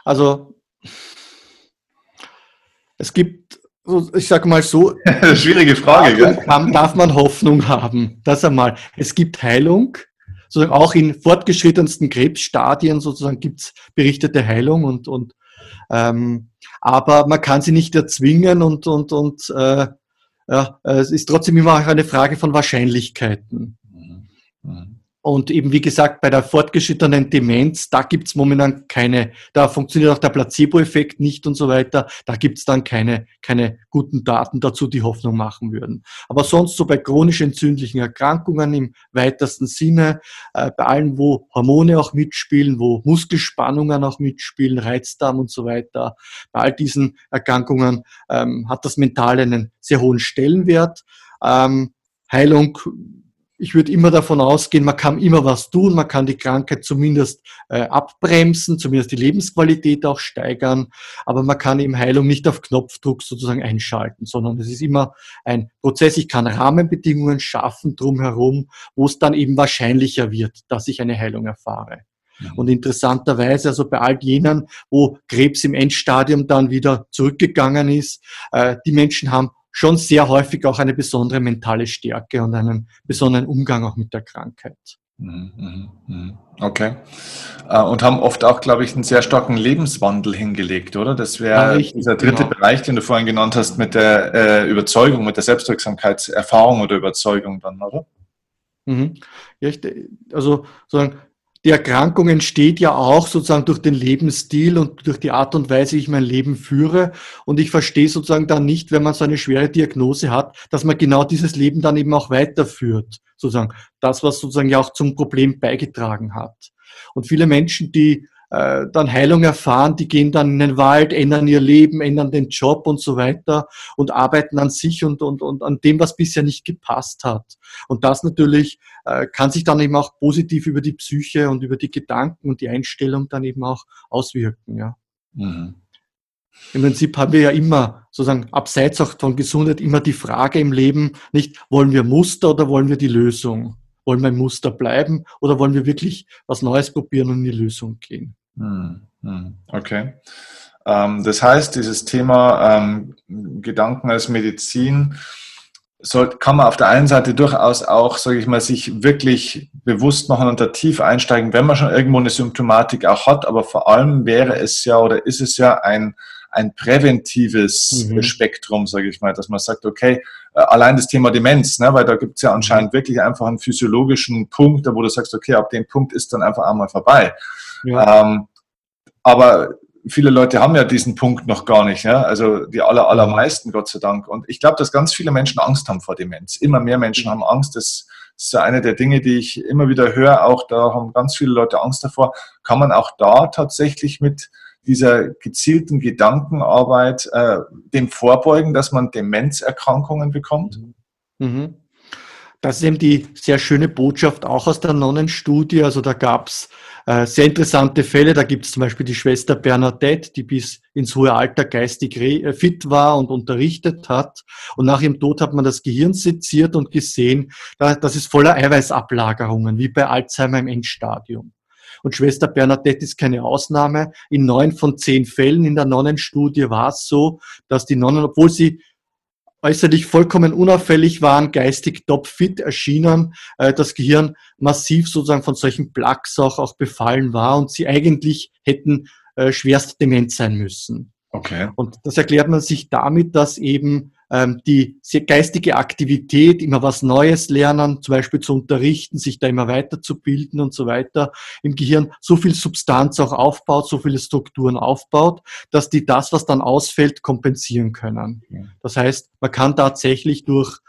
Also es gibt ich sage mal so. Schwierige Frage, gell? Darf man Hoffnung haben? Das einmal. Es gibt Heilung. Sozusagen auch in fortgeschrittensten Krebsstadien sozusagen gibt es berichtete Heilung und, und ähm, aber man kann sie nicht erzwingen und, und, und äh, ja, es ist trotzdem immer auch eine Frage von Wahrscheinlichkeiten. Mhm. Mhm. Und eben, wie gesagt, bei der fortgeschrittenen Demenz, da gibt's momentan keine, da funktioniert auch der Placebo-Effekt nicht und so weiter. Da gibt's dann keine, keine guten Daten dazu, die Hoffnung machen würden. Aber sonst so bei chronisch entzündlichen Erkrankungen im weitesten Sinne, äh, bei allen, wo Hormone auch mitspielen, wo Muskelspannungen auch mitspielen, Reizdarm und so weiter, bei all diesen Erkrankungen ähm, hat das Mentale einen sehr hohen Stellenwert. Ähm, Heilung ich würde immer davon ausgehen, man kann immer was tun, man kann die Krankheit zumindest äh, abbremsen, zumindest die Lebensqualität auch steigern, aber man kann eben Heilung nicht auf Knopfdruck sozusagen einschalten, sondern es ist immer ein Prozess. Ich kann Rahmenbedingungen schaffen drumherum, wo es dann eben wahrscheinlicher wird, dass ich eine Heilung erfahre. Mhm. Und interessanterweise, also bei all jenen, wo Krebs im Endstadium dann wieder zurückgegangen ist, äh, die Menschen haben schon sehr häufig auch eine besondere mentale Stärke und einen besonderen Umgang auch mit der Krankheit. Mhm, mhm, mhm. Okay. Äh, und haben oft auch, glaube ich, einen sehr starken Lebenswandel hingelegt, oder? Das wäre ja, dieser dritte genau. Bereich, den du vorhin genannt hast, mit der äh, Überzeugung, mit der Selbstwirksamkeitserfahrung oder Überzeugung dann, oder? Mhm. Ja, ich, also sozusagen die Erkrankung entsteht ja auch sozusagen durch den Lebensstil und durch die Art und Weise, wie ich mein Leben führe. Und ich verstehe sozusagen dann nicht, wenn man so eine schwere Diagnose hat, dass man genau dieses Leben dann eben auch weiterführt. Sozusagen das, was sozusagen ja auch zum Problem beigetragen hat. Und viele Menschen, die äh, dann Heilung erfahren, die gehen dann in den Wald, ändern ihr Leben, ändern den Job und so weiter und arbeiten an sich und, und, und an dem, was bisher nicht gepasst hat. Und das natürlich kann sich dann eben auch positiv über die Psyche und über die Gedanken und die Einstellung dann eben auch auswirken. Ja. Mhm. Im Prinzip haben wir ja immer, sozusagen abseits auch von Gesundheit, immer die Frage im Leben, nicht wollen wir Muster oder wollen wir die Lösung? Wollen wir im Muster bleiben oder wollen wir wirklich was Neues probieren und in die Lösung gehen? Hm, hm, okay. Ähm, das heißt, dieses Thema ähm, Gedanken als Medizin soll, kann man auf der einen Seite durchaus auch, sage ich mal, sich wirklich bewusst machen und da tief einsteigen, wenn man schon irgendwo eine Symptomatik auch hat. Aber vor allem wäre es ja oder ist es ja ein, ein präventives mhm. Spektrum, sage ich mal, dass man sagt, okay, äh, allein das Thema Demenz, ne, weil da gibt es ja anscheinend wirklich einfach einen physiologischen Punkt, wo du sagst, okay, ab dem Punkt ist dann einfach einmal vorbei. Ja. Ähm, aber viele Leute haben ja diesen Punkt noch gar nicht. Ja? Also die aller, allermeisten, Gott sei Dank. Und ich glaube, dass ganz viele Menschen Angst haben vor Demenz. Immer mehr Menschen haben Angst. Das ist so eine der Dinge, die ich immer wieder höre. Auch da haben ganz viele Leute Angst davor. Kann man auch da tatsächlich mit dieser gezielten Gedankenarbeit äh, dem vorbeugen, dass man Demenzerkrankungen bekommt? Mhm. Das ist eben die sehr schöne Botschaft auch aus der Nonnenstudie. Also da gab's äh, sehr interessante Fälle. Da gibt es zum Beispiel die Schwester Bernadette, die bis ins hohe Alter geistig äh, fit war und unterrichtet hat. Und nach ihrem Tod hat man das Gehirn seziert und gesehen, das ist voller Eiweißablagerungen, wie bei Alzheimer im Endstadium. Und Schwester Bernadette ist keine Ausnahme. In neun von zehn Fällen in der Nonnenstudie war es so, dass die Nonnen, obwohl sie äußerlich vollkommen unauffällig waren, geistig topfit erschienen, äh, das Gehirn massiv sozusagen von solchen Plaques auch, auch befallen war und sie eigentlich hätten äh, schwerst dement sein müssen. Okay. Und das erklärt man sich damit, dass eben die geistige Aktivität, immer was Neues lernen, zum Beispiel zu unterrichten, sich da immer weiterzubilden und so weiter im Gehirn, so viel Substanz auch aufbaut, so viele Strukturen aufbaut, dass die das, was dann ausfällt, kompensieren können. Das heißt, man kann tatsächlich durch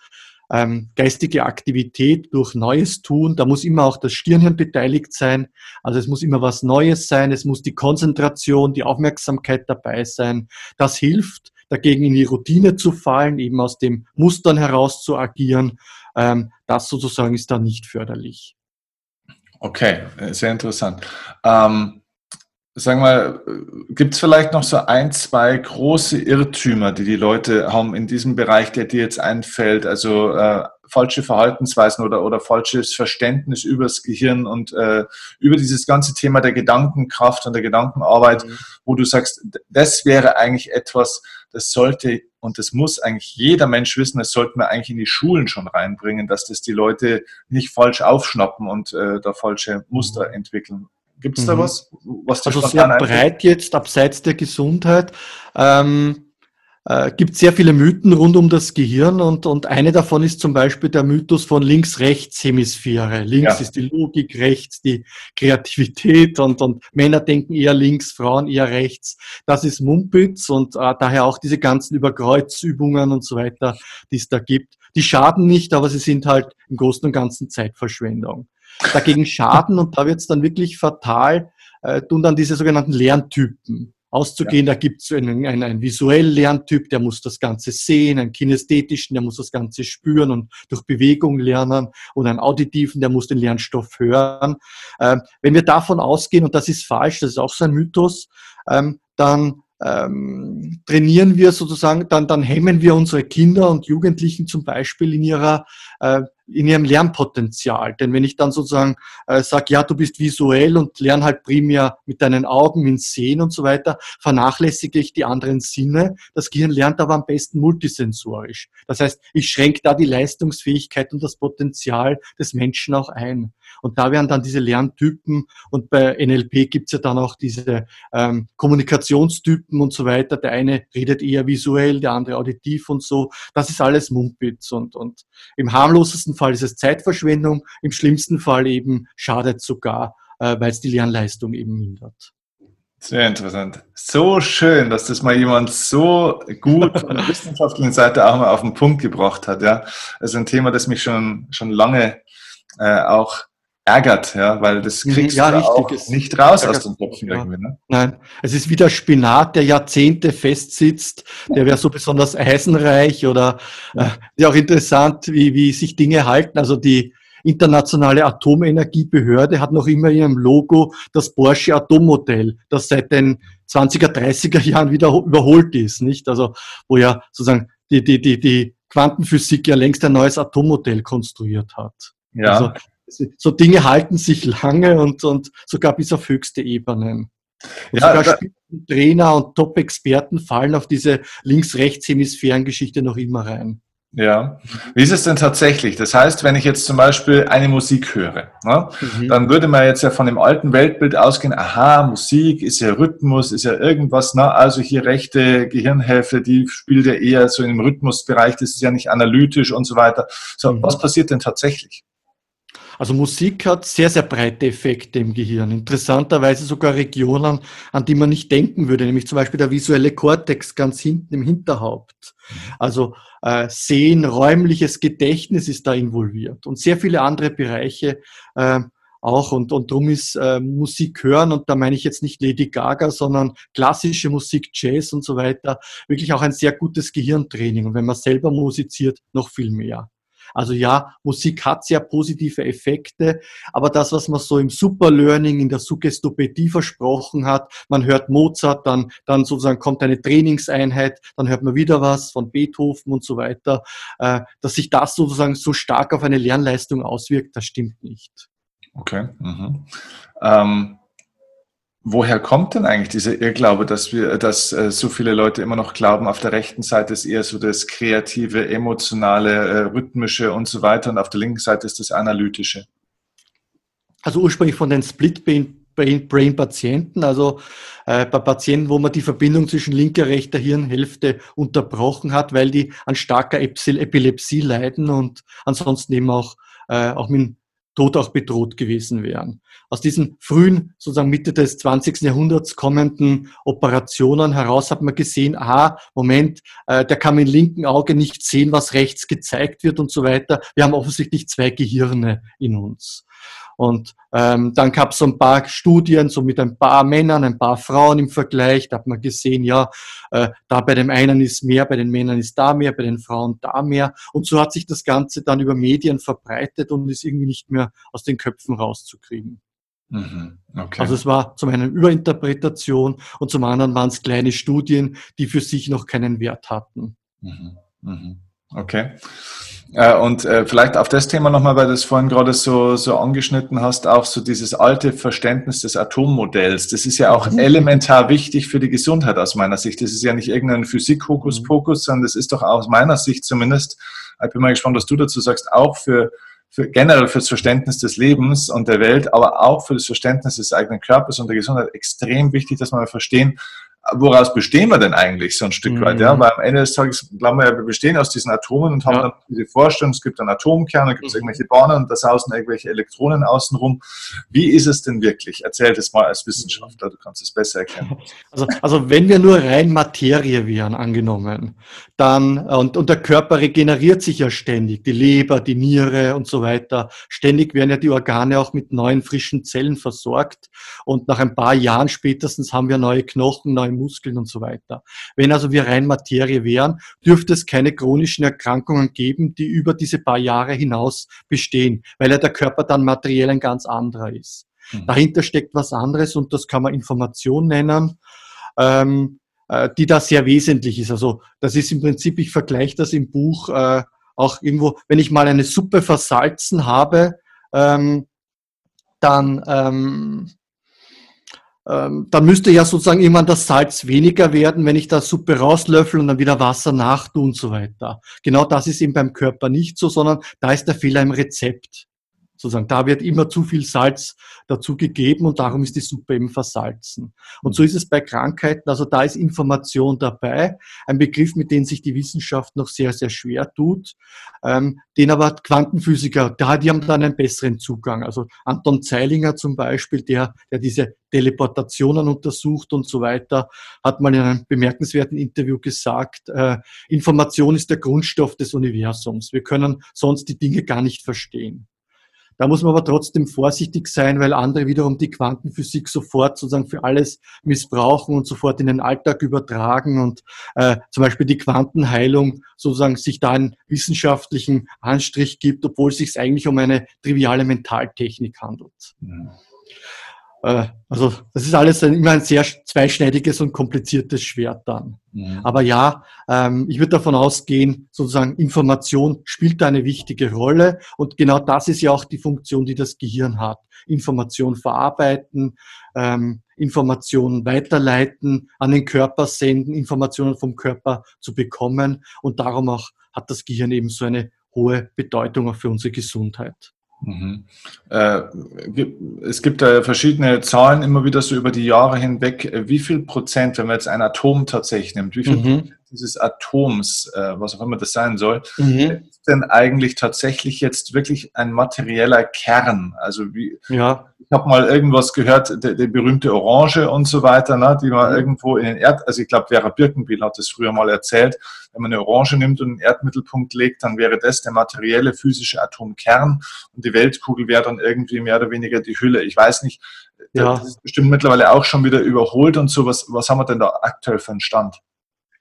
ähm, geistige Aktivität, durch Neues tun. Da muss immer auch das Stirnhirn beteiligt sein. Also es muss immer was Neues sein. Es muss die Konzentration, die Aufmerksamkeit dabei sein. Das hilft, dagegen in die Routine zu fallen, eben aus dem Mustern heraus zu agieren. Ähm, das sozusagen ist da nicht förderlich. Okay, sehr interessant. Ähm Sagen wir, gibt es vielleicht noch so ein, zwei große Irrtümer, die die Leute haben in diesem Bereich, der dir jetzt einfällt? Also äh, falsche Verhaltensweisen oder, oder falsches Verständnis über das Gehirn und äh, über dieses ganze Thema der Gedankenkraft und der Gedankenarbeit, mhm. wo du sagst, das wäre eigentlich etwas, das sollte und das muss eigentlich jeder Mensch wissen, das sollten wir eigentlich in die Schulen schon reinbringen, dass das die Leute nicht falsch aufschnappen und äh, da falsche Muster mhm. entwickeln. Gibt es da mhm. was? was also sehr breit jetzt, abseits der Gesundheit. Ähm, äh, gibt sehr viele Mythen rund um das Gehirn und, und eine davon ist zum Beispiel der Mythos von Links-Rechts-Hemisphäre. Links ja. ist die Logik, rechts die Kreativität und, und Männer denken eher links, Frauen eher rechts. Das ist Mumpitz und äh, daher auch diese ganzen Überkreuzübungen und so weiter, die es da gibt. Die schaden nicht, aber sie sind halt im Großen und Ganzen Zeitverschwendung dagegen schaden und da wird es dann wirklich fatal, äh, tun dann diese sogenannten Lerntypen auszugehen. Ja. Da gibt es einen, einen, einen visuellen Lerntyp, der muss das Ganze sehen, einen kinästhetischen, der muss das Ganze spüren und durch Bewegung lernen und einen auditiven, der muss den Lernstoff hören. Ähm, wenn wir davon ausgehen, und das ist falsch, das ist auch so ein Mythos, ähm, dann ähm, trainieren wir sozusagen, dann, dann hemmen wir unsere Kinder und Jugendlichen zum Beispiel in ihrer äh, in ihrem Lernpotenzial. Denn wenn ich dann sozusagen äh, sage, ja, du bist visuell und lern halt primär mit deinen Augen, mit Sehen und so weiter, vernachlässige ich die anderen Sinne. Das Gehirn lernt aber am besten multisensorisch. Das heißt, ich schränke da die Leistungsfähigkeit und das Potenzial des Menschen auch ein. Und da werden dann diese Lerntypen und bei NLP gibt's ja dann auch diese ähm, Kommunikationstypen und so weiter. Der eine redet eher visuell, der andere auditiv und so. Das ist alles Mumpitz und, und im harmlosesten Fall ist es Zeitverschwendung, im schlimmsten Fall eben schadet sogar, äh, weil es die Lernleistung eben mindert. Sehr interessant. So schön, dass das mal jemand so gut von der wissenschaftlichen Seite auch mal auf den Punkt gebracht hat. Ja, also ein Thema, das mich schon schon lange äh, auch ärgert, ja, weil das mhm, kriegst ja, du auch nicht raus aus den Köpfen ja. irgendwie. Ne? Nein, es ist wie der Spinat, der Jahrzehnte festsitzt, der wäre so besonders eisenreich oder äh, ja auch interessant, wie, wie sich Dinge halten. Also die internationale Atomenergiebehörde hat noch immer in ihrem Logo das Porsche Atommodell, das seit den 20er, 30er Jahren wieder überholt ist, nicht? Also wo ja sozusagen die, die, die, die Quantenphysik ja längst ein neues Atommodell konstruiert hat. Ja. Also so Dinge halten sich lange und, und sogar bis auf höchste Ebenen. Und ja, sogar Trainer und Top-Experten fallen auf diese Links-Rechts-Hemisphären-Geschichte noch immer rein. Ja. Wie ist es denn tatsächlich? Das heißt, wenn ich jetzt zum Beispiel eine Musik höre, ne, mhm. dann würde man jetzt ja von dem alten Weltbild ausgehen, aha, Musik ist ja Rhythmus, ist ja irgendwas, ne, also hier rechte Gehirnhälfte, die spielt ja eher so im Rhythmusbereich, das ist ja nicht analytisch und so weiter. So, mhm. was passiert denn tatsächlich? Also Musik hat sehr, sehr breite Effekte im Gehirn. Interessanterweise sogar Regionen, an die man nicht denken würde, nämlich zum Beispiel der visuelle Kortex ganz hinten im Hinterhaupt. Also äh, Sehen, räumliches Gedächtnis ist da involviert und sehr viele andere Bereiche äh, auch und, und darum ist äh, Musik hören und da meine ich jetzt nicht Lady Gaga, sondern klassische Musik, Jazz und so weiter, wirklich auch ein sehr gutes Gehirntraining und wenn man selber musiziert, noch viel mehr. Also ja, Musik hat sehr positive Effekte, aber das, was man so im Superlearning, in der Suggestopädie versprochen hat, man hört Mozart, dann, dann sozusagen kommt eine Trainingseinheit, dann hört man wieder was von Beethoven und so weiter, äh, dass sich das sozusagen so stark auf eine Lernleistung auswirkt, das stimmt nicht. Okay. Mhm. Ähm Woher kommt denn eigentlich dieser Irrglaube, dass wir, dass äh, so viele Leute immer noch glauben, auf der rechten Seite ist eher so das kreative, emotionale, äh, rhythmische und so weiter und auf der linken Seite ist das analytische? Also ursprünglich von den Split Brain-Patienten, also äh, bei Patienten, wo man die Verbindung zwischen linker, rechter Hirnhälfte unterbrochen hat, weil die an starker Epilepsie leiden und ansonsten eben auch, äh, auch mit Tod auch bedroht gewesen wären. Aus diesen frühen, sozusagen Mitte des 20. Jahrhunderts kommenden Operationen heraus hat man gesehen, aha, Moment, äh, der kann mit dem linken Auge nicht sehen, was rechts gezeigt wird und so weiter. Wir haben offensichtlich zwei Gehirne in uns. Und ähm, dann gab es so ein paar Studien, so mit ein paar Männern, ein paar Frauen im Vergleich. Da hat man gesehen, ja, äh, da bei dem einen ist mehr, bei den Männern ist da mehr, bei den Frauen da mehr. Und so hat sich das Ganze dann über Medien verbreitet und ist irgendwie nicht mehr aus den Köpfen rauszukriegen. Mhm, okay. Also es war zum einen Überinterpretation und zum anderen waren es kleine Studien, die für sich noch keinen Wert hatten. Mhm, mhm. Okay. Äh, und äh, vielleicht auf das Thema nochmal, weil du es vorhin gerade so, so angeschnitten hast, auch so dieses alte Verständnis des Atommodells. Das ist ja auch mhm. elementar wichtig für die Gesundheit aus meiner Sicht. Das ist ja nicht irgendein Physik-Hokuspokus, mhm. sondern das ist doch aus meiner Sicht zumindest, ich bin mal gespannt, was du dazu sagst, auch für, für generell fürs Verständnis des Lebens und der Welt, aber auch für das Verständnis des eigenen Körpers und der Gesundheit extrem wichtig, dass wir verstehen, woraus bestehen wir denn eigentlich so ein Stück mhm. weit? Ja, mhm. weil am Ende des Tages glauben wir ja, wir bestehen aus diesen Atomen und haben ja. dann diese Vorstellung, es gibt einen Atomkern, da gibt es mhm. irgendwelche Bahnen und da sausen irgendwelche Elektronen außenrum. Wie ist es denn wirklich? Erzähl das mal als Wissenschaftler, du kannst es besser erkennen. Also, also wenn wir nur rein Materie wären, angenommen, dann, und, und der Körper regeneriert sich ja ständig, die Leber, die Niere und so weiter. Ständig werden ja die Organe auch mit neuen frischen Zellen versorgt und nach ein paar Jahren spätestens haben wir neue Knochen, neue Muskeln und so weiter. Wenn also wir rein Materie wären, dürfte es keine chronischen Erkrankungen geben, die über diese paar Jahre hinaus bestehen, weil ja der Körper dann materiell ein ganz anderer ist. Mhm. Dahinter steckt was anderes und das kann man Information nennen. Ähm, äh, die da sehr wesentlich ist. Also das ist im Prinzip, ich vergleiche das im Buch äh, auch irgendwo, wenn ich mal eine Suppe versalzen habe, ähm, dann ähm, ähm, dann müsste ja sozusagen irgendwann das Salz weniger werden, wenn ich da Suppe rauslöffel und dann wieder Wasser nachtue und so weiter. Genau das ist eben beim Körper nicht so, sondern da ist der Fehler im Rezept. Sozusagen, da wird immer zu viel Salz dazu gegeben und darum ist die Suppe eben versalzen. Und so ist es bei Krankheiten, also da ist Information dabei, ein Begriff, mit dem sich die Wissenschaft noch sehr, sehr schwer tut, ähm, den aber Quantenphysiker, da, die haben dann einen besseren Zugang. Also Anton Zeilinger zum Beispiel, der, der diese Teleportationen untersucht und so weiter, hat mal in einem bemerkenswerten Interview gesagt, äh, Information ist der Grundstoff des Universums. Wir können sonst die Dinge gar nicht verstehen. Da muss man aber trotzdem vorsichtig sein, weil andere wiederum die Quantenphysik sofort sozusagen für alles missbrauchen und sofort in den Alltag übertragen und äh, zum Beispiel die Quantenheilung sozusagen sich da einen wissenschaftlichen Anstrich gibt, obwohl es sich eigentlich um eine triviale Mentaltechnik handelt. Mhm. Äh, also das ist alles immer ein sehr zweischneidiges und kompliziertes Schwert dann. Mhm. Aber ja, ähm, ich würde davon ausgehen, sozusagen Information spielt da eine wichtige Rolle und genau das ist ja auch die Funktion, die das Gehirn hat. Information verarbeiten, ähm, Informationen weiterleiten, an den Körper senden, Informationen vom Körper zu bekommen und darum auch hat das Gehirn eben so eine hohe Bedeutung auch für unsere Gesundheit. Mhm. Äh, es gibt da verschiedene Zahlen immer wieder so über die Jahre hinweg. Wie viel Prozent, wenn man jetzt ein Atom tatsächlich nimmt, wie viel mhm. Dieses Atoms, äh, was auch immer das sein soll, mhm. ist denn eigentlich tatsächlich jetzt wirklich ein materieller Kern? Also wie, ja. ich habe mal irgendwas gehört, der, der, berühmte Orange und so weiter, ne, die man mhm. irgendwo in den Erd, also ich glaube, Vera Birkenbiel hat das früher mal erzählt, wenn man eine Orange nimmt und einen Erdmittelpunkt legt, dann wäre das der materielle physische Atomkern und die Weltkugel wäre dann irgendwie mehr oder weniger die Hülle. Ich weiß nicht, ja. das ist bestimmt mittlerweile auch schon wieder überholt und so. Was, was haben wir denn da aktuell für einen Stand?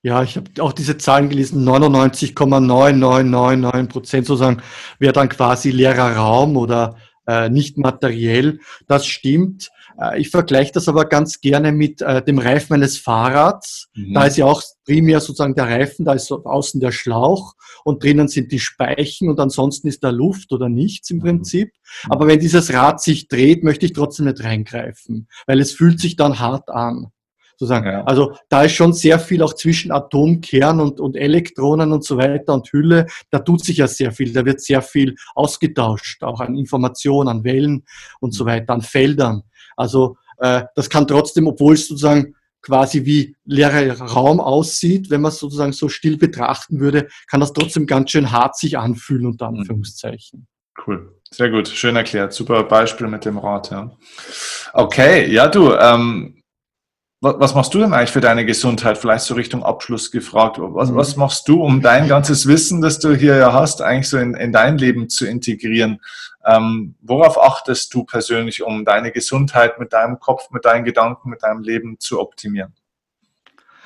Ja, ich habe auch diese Zahlen gelesen, 99,9999 Prozent sozusagen wäre dann quasi leerer Raum oder äh, nicht materiell. Das stimmt. Äh, ich vergleiche das aber ganz gerne mit äh, dem Reifen eines Fahrrads. Mhm. Da ist ja auch primär sozusagen der Reifen, da ist außen der Schlauch und drinnen sind die Speichen und ansonsten ist da Luft oder nichts im mhm. Prinzip. Mhm. Aber wenn dieses Rad sich dreht, möchte ich trotzdem nicht reingreifen, weil es fühlt sich dann hart an sozusagen. Ja. Also da ist schon sehr viel auch zwischen Atomkern und, und Elektronen und so weiter und Hülle. Da tut sich ja sehr viel. Da wird sehr viel ausgetauscht, auch an Informationen, an Wellen und so weiter, an Feldern. Also äh, das kann trotzdem, obwohl es sozusagen quasi wie leerer Raum aussieht, wenn man es sozusagen so still betrachten würde, kann das trotzdem ganz schön hart sich anfühlen, unter mhm. Anführungszeichen. Cool. Sehr gut. Schön erklärt. Super Beispiel mit dem Rad, ja. Okay. Ja, du, ähm, was machst du denn eigentlich für deine Gesundheit? Vielleicht so Richtung Abschluss gefragt. Was, mhm. was machst du, um dein ganzes Wissen, das du hier ja hast, eigentlich so in, in dein Leben zu integrieren? Ähm, worauf achtest du persönlich, um deine Gesundheit mit deinem Kopf, mit deinen Gedanken, mit deinem Leben zu optimieren?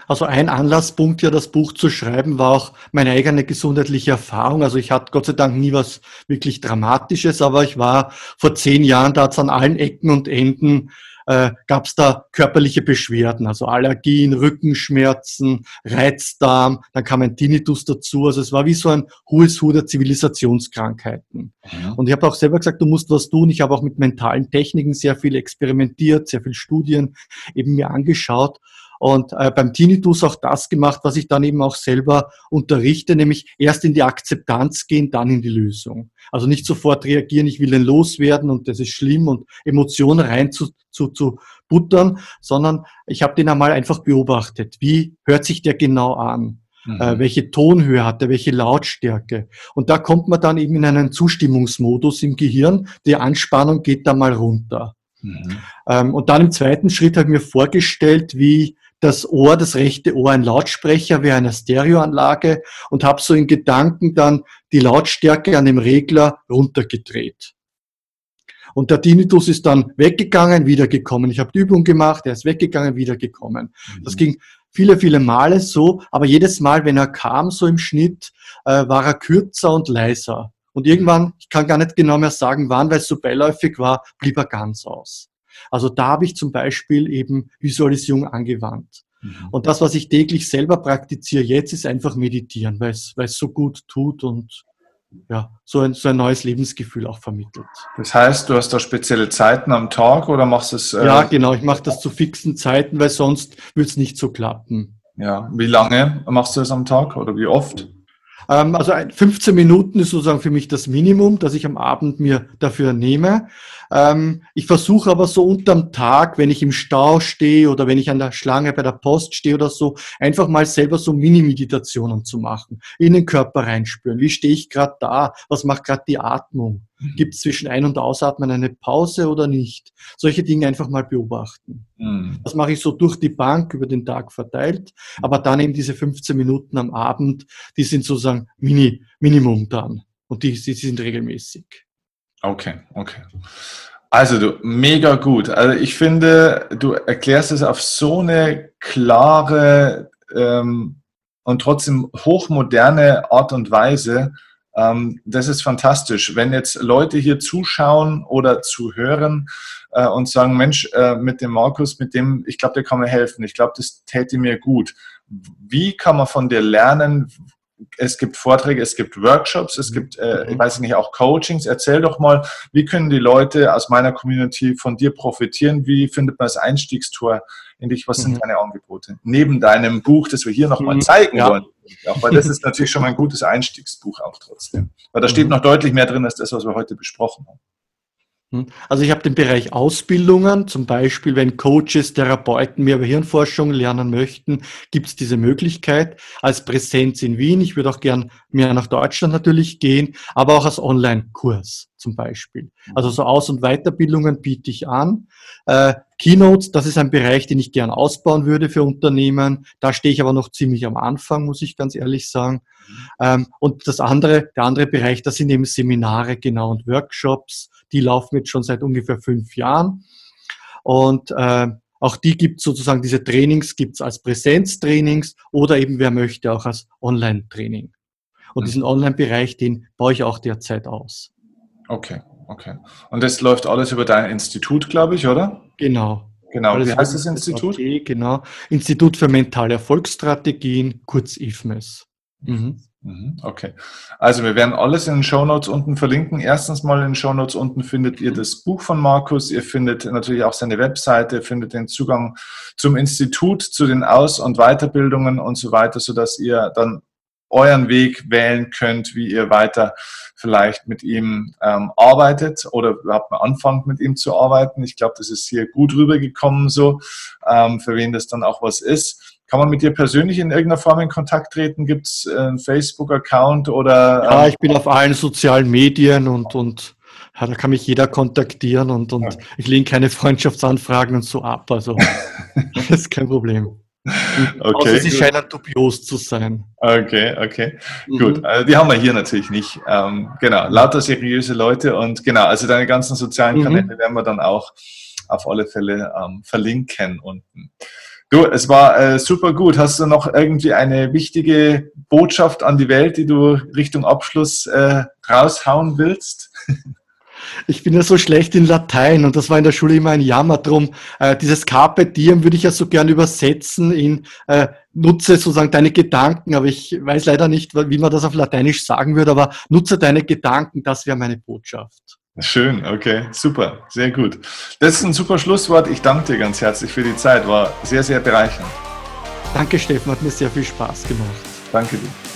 Also ein Anlasspunkt, ja das Buch zu schreiben, war auch meine eigene gesundheitliche Erfahrung. Also ich hatte Gott sei Dank nie was wirklich Dramatisches, aber ich war vor zehn Jahren, da an allen Ecken und Enden äh, gab es da körperliche Beschwerden, also Allergien, Rückenschmerzen, Reizdarm, dann kam ein Tinnitus dazu. Also es war wie so ein hohes Hu der Zivilisationskrankheiten. Ja. Und ich habe auch selber gesagt, du musst was tun. Ich habe auch mit mentalen Techniken sehr viel experimentiert, sehr viel Studien eben mir angeschaut und äh, beim Tinnitus auch das gemacht, was ich dann eben auch selber unterrichte, nämlich erst in die Akzeptanz gehen, dann in die Lösung. Also nicht sofort reagieren, ich will den loswerden und das ist schlimm und Emotionen rein zu, zu, zu buttern, sondern ich habe den einmal einfach beobachtet. Wie hört sich der genau an? Mhm. Äh, welche Tonhöhe hat er, welche Lautstärke. Und da kommt man dann eben in einen Zustimmungsmodus im Gehirn. Die Anspannung geht da mal runter. Mhm. Ähm, und dann im zweiten Schritt habe ich mir vorgestellt, wie das Ohr, das rechte Ohr ein Lautsprecher wie eine Stereoanlage und habe so in Gedanken dann die Lautstärke an dem Regler runtergedreht. Und der Tinnitus ist dann weggegangen, wiedergekommen. Ich habe die Übung gemacht, er ist weggegangen, wiedergekommen. Mhm. Das ging viele, viele Male so, aber jedes Mal, wenn er kam, so im Schnitt, äh, war er kürzer und leiser. Und irgendwann, ich kann gar nicht genau mehr sagen, wann, weil es so beiläufig war, blieb er ganz aus. Also da habe ich zum Beispiel eben Visualisierung angewandt. Mhm. Und das, was ich täglich selber praktiziere jetzt, ist einfach meditieren, weil es, weil es so gut tut und ja, so ein, so ein neues Lebensgefühl auch vermittelt. Das heißt, du hast da spezielle Zeiten am Tag oder machst es? Äh ja, genau, ich mache das zu fixen Zeiten, weil sonst würde es nicht so klappen. Ja, wie lange machst du es am Tag oder wie oft? Ähm, also 15 Minuten ist sozusagen für mich das Minimum, das ich am Abend mir dafür nehme. Ähm, ich versuche aber so unterm Tag, wenn ich im Stau stehe oder wenn ich an der Schlange bei der Post stehe oder so, einfach mal selber so Mini-Meditationen zu machen, in den Körper reinspüren. Wie stehe ich gerade da? Was macht gerade die Atmung? Mhm. Gibt es zwischen Ein- und Ausatmen eine Pause oder nicht? Solche Dinge einfach mal beobachten. Mhm. Das mache ich so durch die Bank über den Tag verteilt. Aber dann eben diese 15 Minuten am Abend, die sind sozusagen Mini, Minimum dann. Und die, die sind regelmäßig. Okay, okay. Also du, mega gut. Also ich finde, du erklärst es auf so eine klare ähm, und trotzdem hochmoderne Art und Weise, ähm, das ist fantastisch. Wenn jetzt Leute hier zuschauen oder zuhören äh, und sagen, Mensch, äh, mit dem Markus, mit dem, ich glaube, der kann mir helfen. Ich glaube, das täte mir gut. Wie kann man von dir lernen? Es gibt Vorträge, es gibt Workshops, es gibt, äh, ich weiß nicht, auch Coachings. Erzähl doch mal, wie können die Leute aus meiner Community von dir profitieren? Wie findet man das Einstiegstor in dich? Was sind mhm. deine Angebote? Neben deinem Buch, das wir hier nochmal mhm. zeigen ja. wollen. Auch, weil das ist natürlich schon mal ein gutes Einstiegsbuch auch trotzdem. Weil da steht mhm. noch deutlich mehr drin als das, was wir heute besprochen haben. Hm. Also ich habe den Bereich Ausbildungen, zum Beispiel wenn Coaches, Therapeuten mehr über Hirnforschung lernen möchten, gibt es diese Möglichkeit als Präsenz in Wien. Ich würde auch gern mehr nach Deutschland natürlich gehen, aber auch als Online-Kurs zum Beispiel. Also so Aus- und Weiterbildungen biete ich an. Äh, Keynotes, das ist ein Bereich, den ich gern ausbauen würde für Unternehmen. Da stehe ich aber noch ziemlich am Anfang, muss ich ganz ehrlich sagen. Ähm, und das andere, der andere Bereich, das sind eben Seminare, genau, und Workshops. Die laufen jetzt schon seit ungefähr fünf Jahren. Und äh, auch die gibt sozusagen, diese Trainings gibt es als Präsenztrainings oder eben, wer möchte, auch als Online-Training. Und mhm. diesen Online-Bereich, den baue ich auch derzeit aus. Okay, okay. Und das läuft alles über dein Institut, glaube ich, oder? Genau. Genau. Wie heißt das Institut? Genau. Institut für mentale Erfolgsstrategien, kurz IFMES. Mhm. Mhm. Okay. Also wir werden alles in den Show Notes unten verlinken. Erstens mal in den Show Notes unten findet ihr das Buch von Markus. Ihr findet natürlich auch seine Webseite, findet den Zugang zum Institut, zu den Aus- und Weiterbildungen und so weiter, sodass ihr dann euren Weg wählen könnt, wie ihr weiter vielleicht mit ihm ähm, arbeitet oder überhaupt mal anfangt mit ihm zu arbeiten. Ich glaube, das ist hier gut rübergekommen, so ähm, für wen das dann auch was ist. Kann man mit dir persönlich in irgendeiner Form in Kontakt treten? Gibt es einen Facebook-Account oder? Ähm ja, ich bin auf allen sozialen Medien und, und ja, da kann mich jeder kontaktieren und, und okay. ich lehne keine Freundschaftsanfragen und so ab. Also das ist kein Problem. Okay, Außer sie gut. scheinen dubios zu sein. Okay, okay. Mhm. Gut, also die haben wir hier natürlich nicht. Ähm, genau, lauter seriöse Leute und genau, also deine ganzen sozialen mhm. Kanäle mhm. werden wir dann auch auf alle Fälle ähm, verlinken unten. Du, es war äh, super gut. Hast du noch irgendwie eine wichtige Botschaft an die Welt, die du Richtung Abschluss äh, raushauen willst? Ich bin ja so schlecht in Latein und das war in der Schule immer ein Jammer drum. Äh, dieses Carpe Diem würde ich ja so gern übersetzen in äh, nutze sozusagen deine Gedanken, aber ich weiß leider nicht, wie man das auf Lateinisch sagen würde, aber nutze deine Gedanken, das wäre meine Botschaft. Schön, okay, super, sehr gut. Das ist ein super Schlusswort. Ich danke dir ganz herzlich für die Zeit, war sehr, sehr bereichernd. Danke, Steffen, hat mir sehr viel Spaß gemacht. Danke dir.